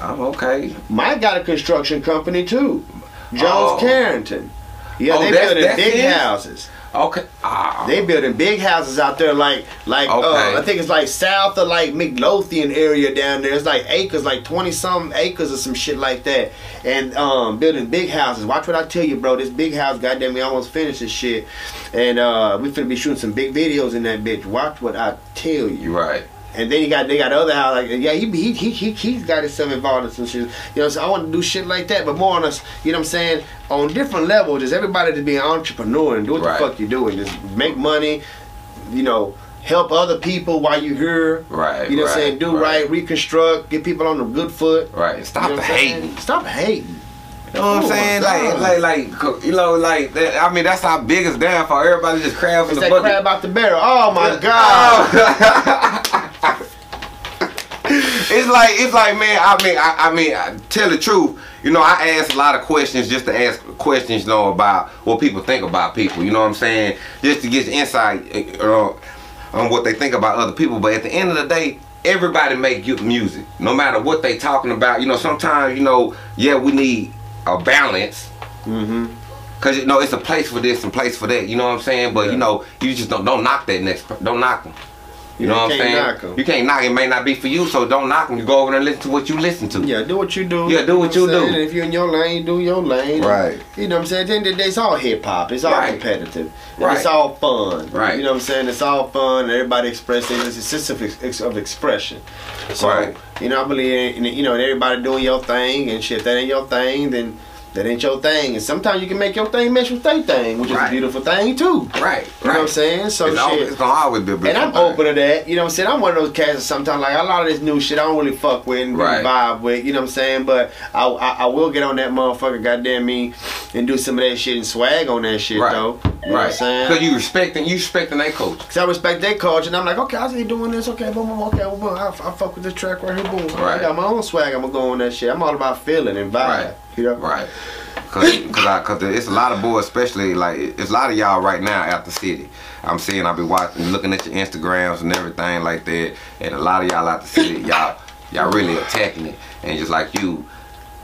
I'm okay. Mike got a construction company too. Jones Oh. Carrington. Yeah, Oh, they building big his? houses. Okay. Ah. They building big houses out there, like like Okay. uh, I think it's like south of like Midlothian area down there. It's like acres, like twenty some acres or some shit like that, and um building big houses. Watch what I tell you, bro. This big house, goddamn, we almost finished this shit, and uh we finna be shooting some big videos in that bitch. Watch what I tell you. you right. And then you got they got other house like yeah he he he he he's got himself involved in some shit. You know, so I want to do shit like that, but more on us. You know what I'm saying? On different levels, just everybody to be an entrepreneur and do what Right. the fuck you're doing. Just make money. You know, help other people while you're here. Right. You know what I'm saying? Do right. reconstruct, get people on the good foot. Right. Stop You know the what saying? hating. Stop hating. You know what I'm Oh, saying? Like, like, like, you know, like. That, I mean, that's our biggest downfall. Everybody just crabs It's in the that bucket. crab out the barrel. Oh my god. Oh. it's like it's like man. I mean, I, I mean, I, tell the truth. You know, I ask a lot of questions just to ask questions, you know, about what people think about people. You know what I'm saying? Just to get insight uh, on what they think about other people. But at the end of the day, everybody make good music, no matter what they talking about. You know, sometimes you know, yeah, we need a balance. Mm-hmm. Cause you know it's a place for this and place for that. You know what I'm saying? But Yeah. you know, you just don't don't knock that next. Don't knock them. You know what I'm saying? You can't knock it. It may not be for you, so don't knock them. You go over there and listen to what you listen to. Yeah, do what you do. Yeah, do what you know I'm do. And if you're in your lane, do your lane. Right. You know what I'm saying? At the end of the day, it's all hip hop. It's all Right. competitive. Right. It's all fun. Right. You know what I'm saying? It's all fun. Everybody expressing. It's a system of, ex- of expression. So, Right. you know, I believe in, you know, everybody doing your thing and shit. If that ain't your thing, then that ain't your thing. And sometimes you can make your thing mesh with their thing, which is a beautiful thing too. Right. You right. know what I'm saying? So it's, shit. always, it's always be And I'm open to that, you know what I'm saying? I'm one of those cats that sometimes like a lot of this new shit I don't really fuck with and really Right. vibe with, you know what I'm saying? But I, I I will get on that motherfucker, goddamn me, and do some of that shit and swag on that shit Right. though. You know what I'm Right. saying? Cause you respecting you respecting that coach. Cause I respect their culture, and I'm like, okay, I see you doing this, okay, boom, boom, okay, boom, boom, I, I fuck with this track right here, boom. I got my own swag, I'm gonna go on that shit. I'm all about feeling and vibe, Right. You know? Right. Cause, cause, cause it's a lot of boys, especially like it's a lot of y'all right now out the city. I'm seeing, I be watching, looking at your Instagrams and everything like that, and a lot of y'all out the city, y'all, y'all really attacking it, and just like you,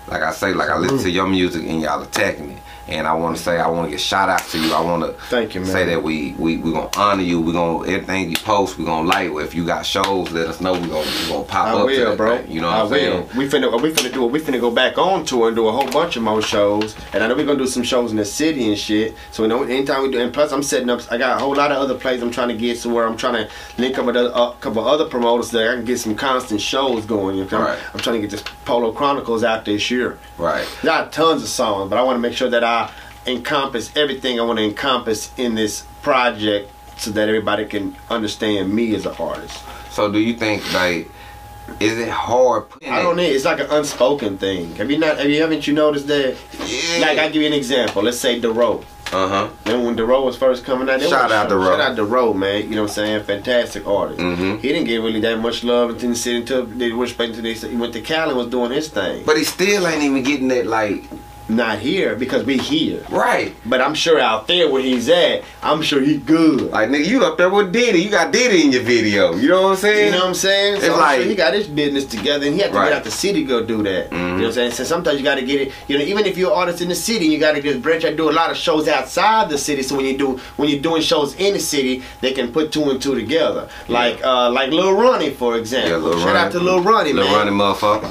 like I say, like I listen to your music and y'all attacking it, and I want to say, I want to get shout out to you. I want to Thank you, man. say that we we we gonna honor you. We gonna everything you post, we gonna like. If you got shows, let us know. We gonna we gonna pop I up. to will, that bro. you know I what I'm saying? will. We finna we finna do it. We finna go back on tour and do a whole bunch of more shows. And I know we're gonna do some shows in the city and shit. So you know, anytime we do, and plus I'm setting up. I got a whole lot of other plays I'm trying to get to where I'm trying to link up with a, a uh, couple other promoters that I can get some constant shows going. You know, I'm, Right. I'm trying to get this Polo Chronicles out this year. Right. Got tons of songs, but I want to make sure that I encompass everything I want to encompass in this project so that everybody can understand me as an artist. So do you think like is it hard? I don't know. It's like an unspoken thing. Have you not? Have you haven't you noticed that? Yeah. Like I give you an example. Let's say Dero. Uh huh. Then when Dero was first coming out, they Shout out Dero. Shout out Dero, man. You know what I'm saying? Fantastic artist. Mhm. He didn't get really that much love until the city until they were expecting to. He went to Cali and was doing his thing. But he still ain't even getting that like not here because we here. Right. But I'm sure out there where he's at, I'm sure he good. Like nigga, you up there with Diddy. You got Diddy in your video. You know what I'm saying? You know what I'm saying? It's I'm like- sure he got his business together and he had to Right. get out the city to go do that. You know what I'm saying? So sometimes you gotta get it, you know, even if you're an artist in the city, you gotta just branch out do a lot of shows outside the city. So when you do when you're doing shows in the city, they can put two and two together. Like uh like Lil Ronnie, for example. Yeah, Lil Shout Ronnie. out to Lil Ronnie, Lil man. Ronnie motherfucker.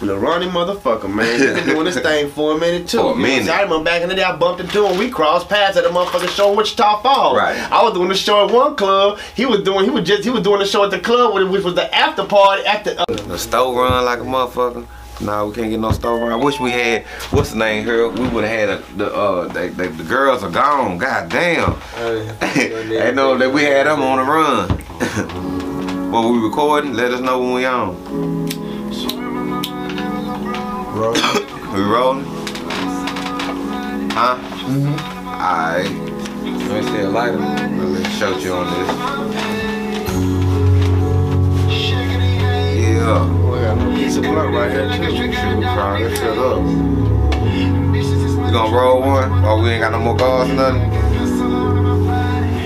Lil Ronnie motherfucker, man. He been doing this thing for a minute too. For a You know, minute. I remember back in the day I bumped into him. We crossed paths at a motherfucking show in Wichita Falls. Right. I was doing the show at one club. He was doing he was just he was doing the show at the club which was the after party after uh, The stove run like a motherfucker. Nah, we can't get no stove run. I wish we had what's the name here. We would have had a, the uh they, they, the girls are gone. God damn. they know that we had them on the run. when we recording, let us know when we on. We rolling? Huh? Mm-hmm. Alright. Let me see a lighter. Let me show you on this. Yeah. we got a piece of blunt right here too. Shoot, fry this shit up. You gonna roll one? Or we ain't got no more guards or nothing?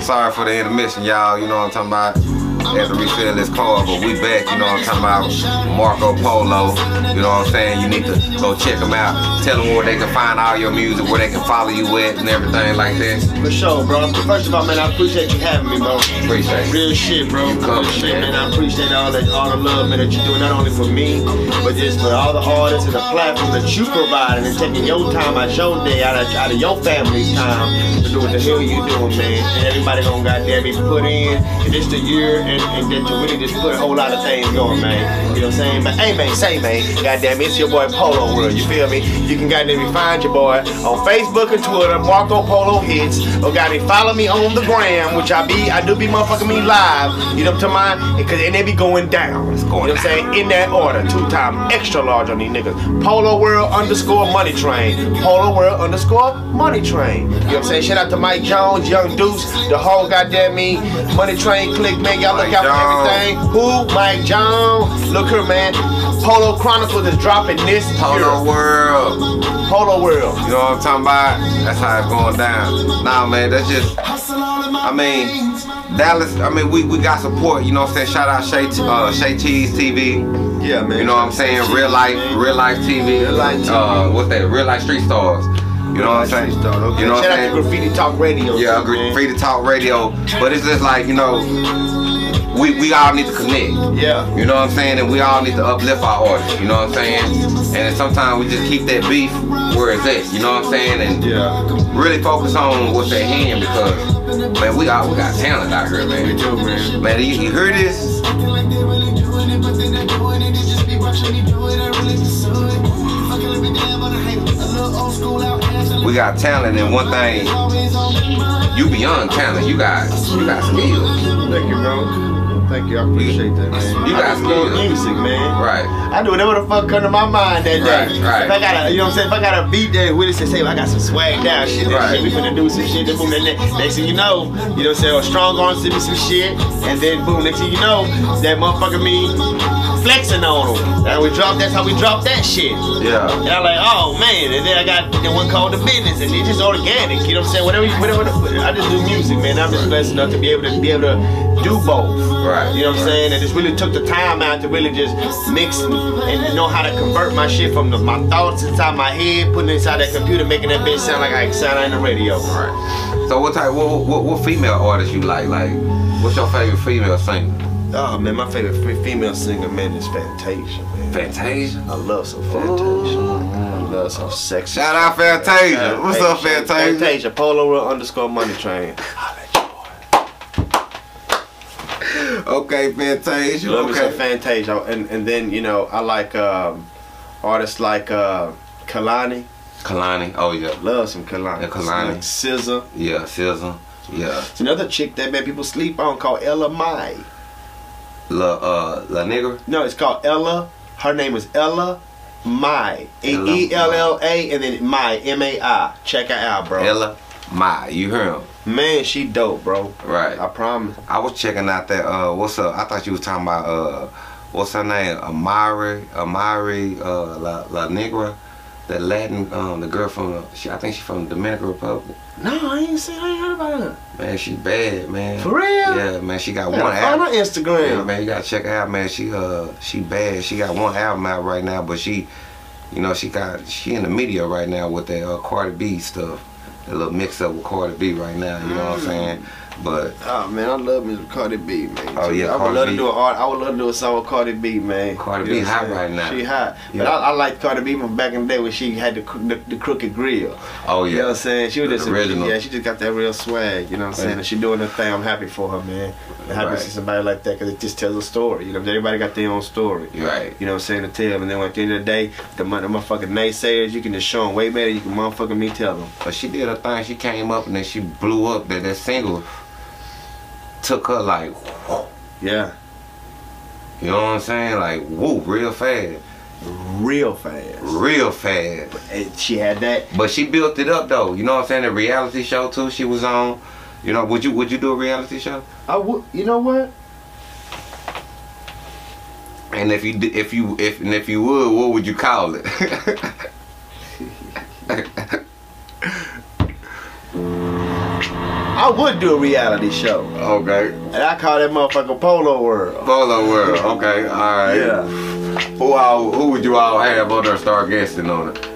Sorry for the intermission, y'all. You know what I'm talking about? Had to refill this car, but we back. You know what I'm talking about? Marco Polo. You know what I'm saying? You need to go check them out. Tell them where they can find all your music, where they can follow you at, and everything like that. For sure, bro. First of all, man, I appreciate you having me, bro. Appreciate it. Real shit, bro. Coming, shit, man. man. I appreciate all that, all the love, man, that you're doing not only for me, but just for all the artists and the platform that you provide, and taking your time out your day, out of, out of your family's time to do what the hell you doing, man. And everybody gonna goddamn be put in, and it's the year, and, and that you really just put a whole lot of things going, man. You know what I'm saying? But hey, man, say, man, goddamn, it's your boy Polo World. You feel me? You can goddamn find your boy on Facebook and Twitter, Marco Polo Hits, or goddamn follow me on the gram, which I be, I do be motherfucking me live. You know what I'm talking about? And they be going down. It's going you know what I'm saying? In that order, two time extra large on these niggas. Polo World underscore Money Train. Polo World underscore Money Train. You know what I'm saying? Shout out to Mike Jones, Young Deuce, the whole goddamn me Money Train click, man. Y'all look out for everything. Who? Mike Jones. Look here, man. Polo Chronicles is dropping this Polo year. World. Polo World. You know what I'm talking about? That's how it's going down. Nah, man, that's just. I mean, Dallas. I mean, we, we got support. You know what I'm saying? Shout out Shay uh, Shay Cheese TV. Yeah, man. You know what I'm saying? Real life, real life TV. Real life TV. Uh, what's that? Real life street stars. You know what I'm saying? Okay. You know what I'm saying? Graffiti Talk Radio. Yeah, too, man. free to talk radio. But it's just like you know, we we all need to connect. Yeah. You know what I'm saying? And we all need to uplift our artists. You know what I'm saying? And sometimes we just keep that beef where it's at. You know what I'm saying? And Yeah. really focus on what's at hand because man, we got we got talent out here, We man. do, man. Man, you, you hear this? We got talent, and one thing, you beyond talent. You got you got skills. Thank you, bro. Thank you. I appreciate that, man. You guys love music, man. Right. I do whatever the fuck come to my mind that day. Right, right. If I got a, you know what I'm saying? If I got a beat that really say, say, I got some swag down shit, Right. shit, we finna do some shit, then boom, then ne- next thing you know, you know what I'm saying? Strong arms send me some shit, and then boom, next thing you know, that motherfucker me flexing on them. And we drop, that's how we drop that shit. Yeah. And I'm like, oh man, and then I got the one called the business, and it's just organic. You know what I'm saying? Whatever, you- whatever. I just do music, man. I'm just blessed enough to be able to be able to do both. Right. You know what I'm saying? And just really took the time out to really just mix and, and know how to convert my shit from the, my thoughts inside my head, putting it inside that computer, making that bitch sound like I sound on the radio. Right. So what type? What, what what female artist you like? Like, what's your favorite female singer? Oh man, my favorite female singer, man, is Fantasia, man. Fantasia. I love some Fantasia. I love some sexy. Shout out Fantasia. What's up, Fantasia? Fantasia? World underscore Money Train. Okay, Fantasia. Love me some Okay. Fantasia, and and then you know I like um, artists like uh, Kehlani. Kehlani. Oh yeah. Love some Kehlani. Yeah, Kehlani. Like SZA. Yeah. Sizzle. Yeah. It's another chick that man people sleep on called Ella Mai. La uh La Nigga. No, it's called Ella. Her name is Ella Mai. Ella E L L A and then Mai M A I. Check her out, bro. Ella Mai. You hear him? Man, she dope, bro. Right. I promise. I was checking out that uh what's up? I thought you was talking about uh what's her name? Amara Amara uh La La Negra. that Latin, um, the girl from, she, I think she's from Dominican Republic. No, I ain't seen. I ain't heard about her. Man, she bad, man. For real? Yeah, man. She got Man, one album. her Instagram. Yeah, man, you gotta check her out, man. She uh, she bad. She got one album out right now, but she, you know, she got she in the media right now with that uh, Cardi B stuff. That little mix up with Cardi B right now. You know what I'm Mm. saying? But Oh man, I love Miss Cardi B, man. Oh, yeah, I would Cardi love B. to do a art. I would love to do a song with Cardi B, man. Cardi You B know what I'm hot right now. She hot, but I, I like Cardi B from back in the day when she had the the, the crooked grill. oh yeah. You know what I'm saying? She was The just original. Yeah, she just got that real swag. You know what I'm saying? And she doing her thing. I'm happy for her, man. Happy Right. to see somebody like that because it just tells a story. You know, everybody got their own story. right. You know what I'm saying? To tell, and then at the end of the day, the, the motherfucking naysayers, you can just show them way better. You can motherfucking me tell them. But she did her thing. She came up and then she blew up. That that single took her like, Yeah, you know what I'm saying? Like whoop, real fast, real fast. real fast. And eh, she had that. But she built it up though. You know what I'm saying? The reality show too. She was on. You know, would you would you do a reality show? I would. You know what? And if you if you if and if you would, what would you call it? I would do a reality show, okay. and I call that motherfucker Polo World. Polo World. Okay. All right. Yeah. Who all who would you all have on there start guesting on it?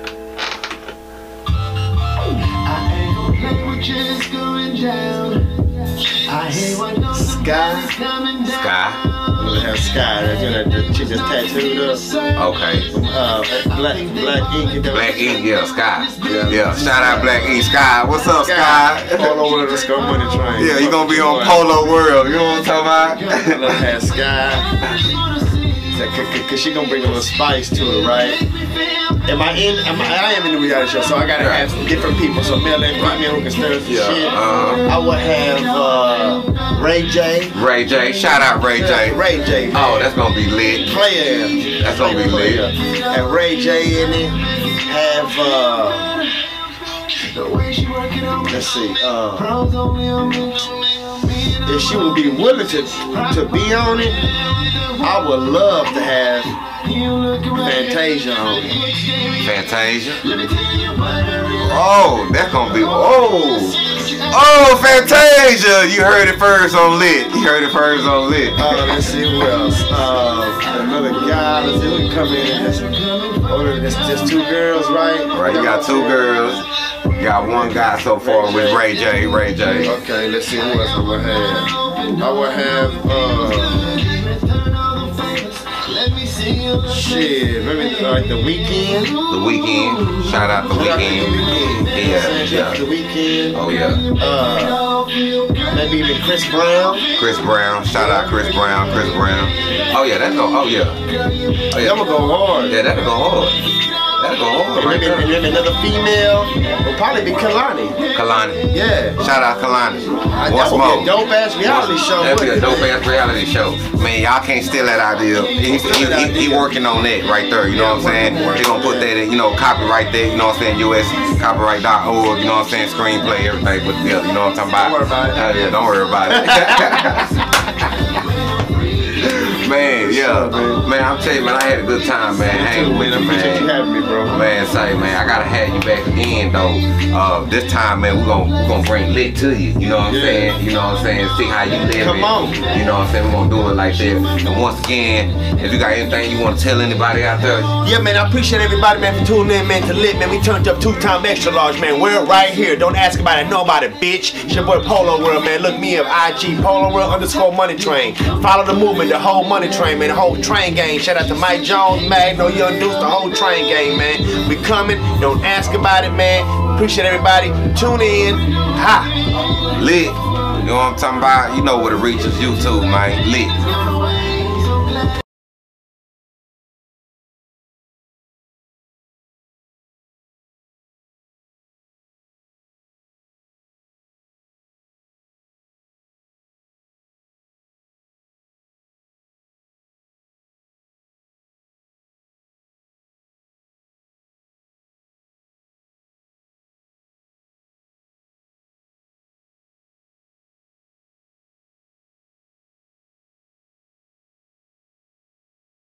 Sky. Sky. I'm gonna have Sky. That's you know, the chick just tattooed up. Okay. Uh, black, black ink. Black Ink, yeah, Sky. Yeah. Yeah, shout out Black Ink, Sky. What's up, Sky. Sky? Polo World, let's go money train. Yeah, you gonna be on Polo World. You know what I'm talking about? I'm gonna have Sky. Cause, she gonna bring a little spice to it, right? Am I in? Am I, I am in the reality show, so I gotta have different people, so male and female who can stir some Yeah, shit. uh-huh. I would have uh, Ray J. Ray J. Shout out Ray J. Ray J. man. Oh, that's gonna be lit. player. That's gonna be lit. Have Ray J in it. Have uh, let's see. Uh, if she would be willing to to be on it, I would love to have Fantasia on it. Fantasia. Oh, that's gonna be oh. Oh, Fantasia! You heard it first on Lit. You heard it first on Lit. Uh, let's see who else. Uh, another guy. Let's see who can come in. That's, oh, there's, there's two girls, right? Right, you got two girls. You got one guy so far with Ray J. Ray J. Okay, let's see who else I would have. I would have, uh, shit, maybe like the Weeknd. The Weeknd. Shout out the Weeknd. Yeah, yeah. The Weeknd. Oh yeah. Uh, maybe even Chris Brown. Chris Brown. Shout out Chris Brown. Chris Brown. Oh yeah, that's go. Oh yeah. Oh yeah. gonna go hard. Yeah, that'll go hard. That'll go hard right Maybe, another female. Will probably be Kehlani. Kehlani. Yeah. Shout out Kehlani. I, Once that would more. be a dope ass reality show. That'd be a dope ass reality show. Man, y'all can't steal that idea. He, he, he, he working on that right there. You know what I'm saying? He gonna put that in, you know, copyright there. You know what I'm saying? US copyright.org. You know what I'm saying? Screenplay, everything But yeah, You know what I'm talking about? Don't worry about it. Uh, yeah, don't worry about it. man, yeah, man. I'm telling you, man, I had a good time, man. Hanging with Man, you, appreciate you man. having me, bro. Man, say, man, I gotta have you back again, though. Uh, this time, man, we're gonna we're gonna bring lit to you. You know what I'm Yeah. saying? You know what I'm saying? See how you live. Come on. You know what I'm saying? We're gonna do it like that. And once again, if you got anything you want to tell anybody out there, Yeah, man, I appreciate everybody, man, for tuning in, man, to Lit, man. We turned up two-time extra large, man. We're right here. Don't ask about it, know about it, bitch. It's your boy Polo World, man. Look me up, IG, Polo World underscore Money Train. Follow the movement, the whole Money Train, man, the whole train gang. Shout out to Mike Jones, Magno, Young Deuce, the whole train gang, man. We coming. Don't ask about it, man. Appreciate everybody. Tune in. Ha. lit. You know what I'm talking about? You know where to reach us, YouTube, man. Lit.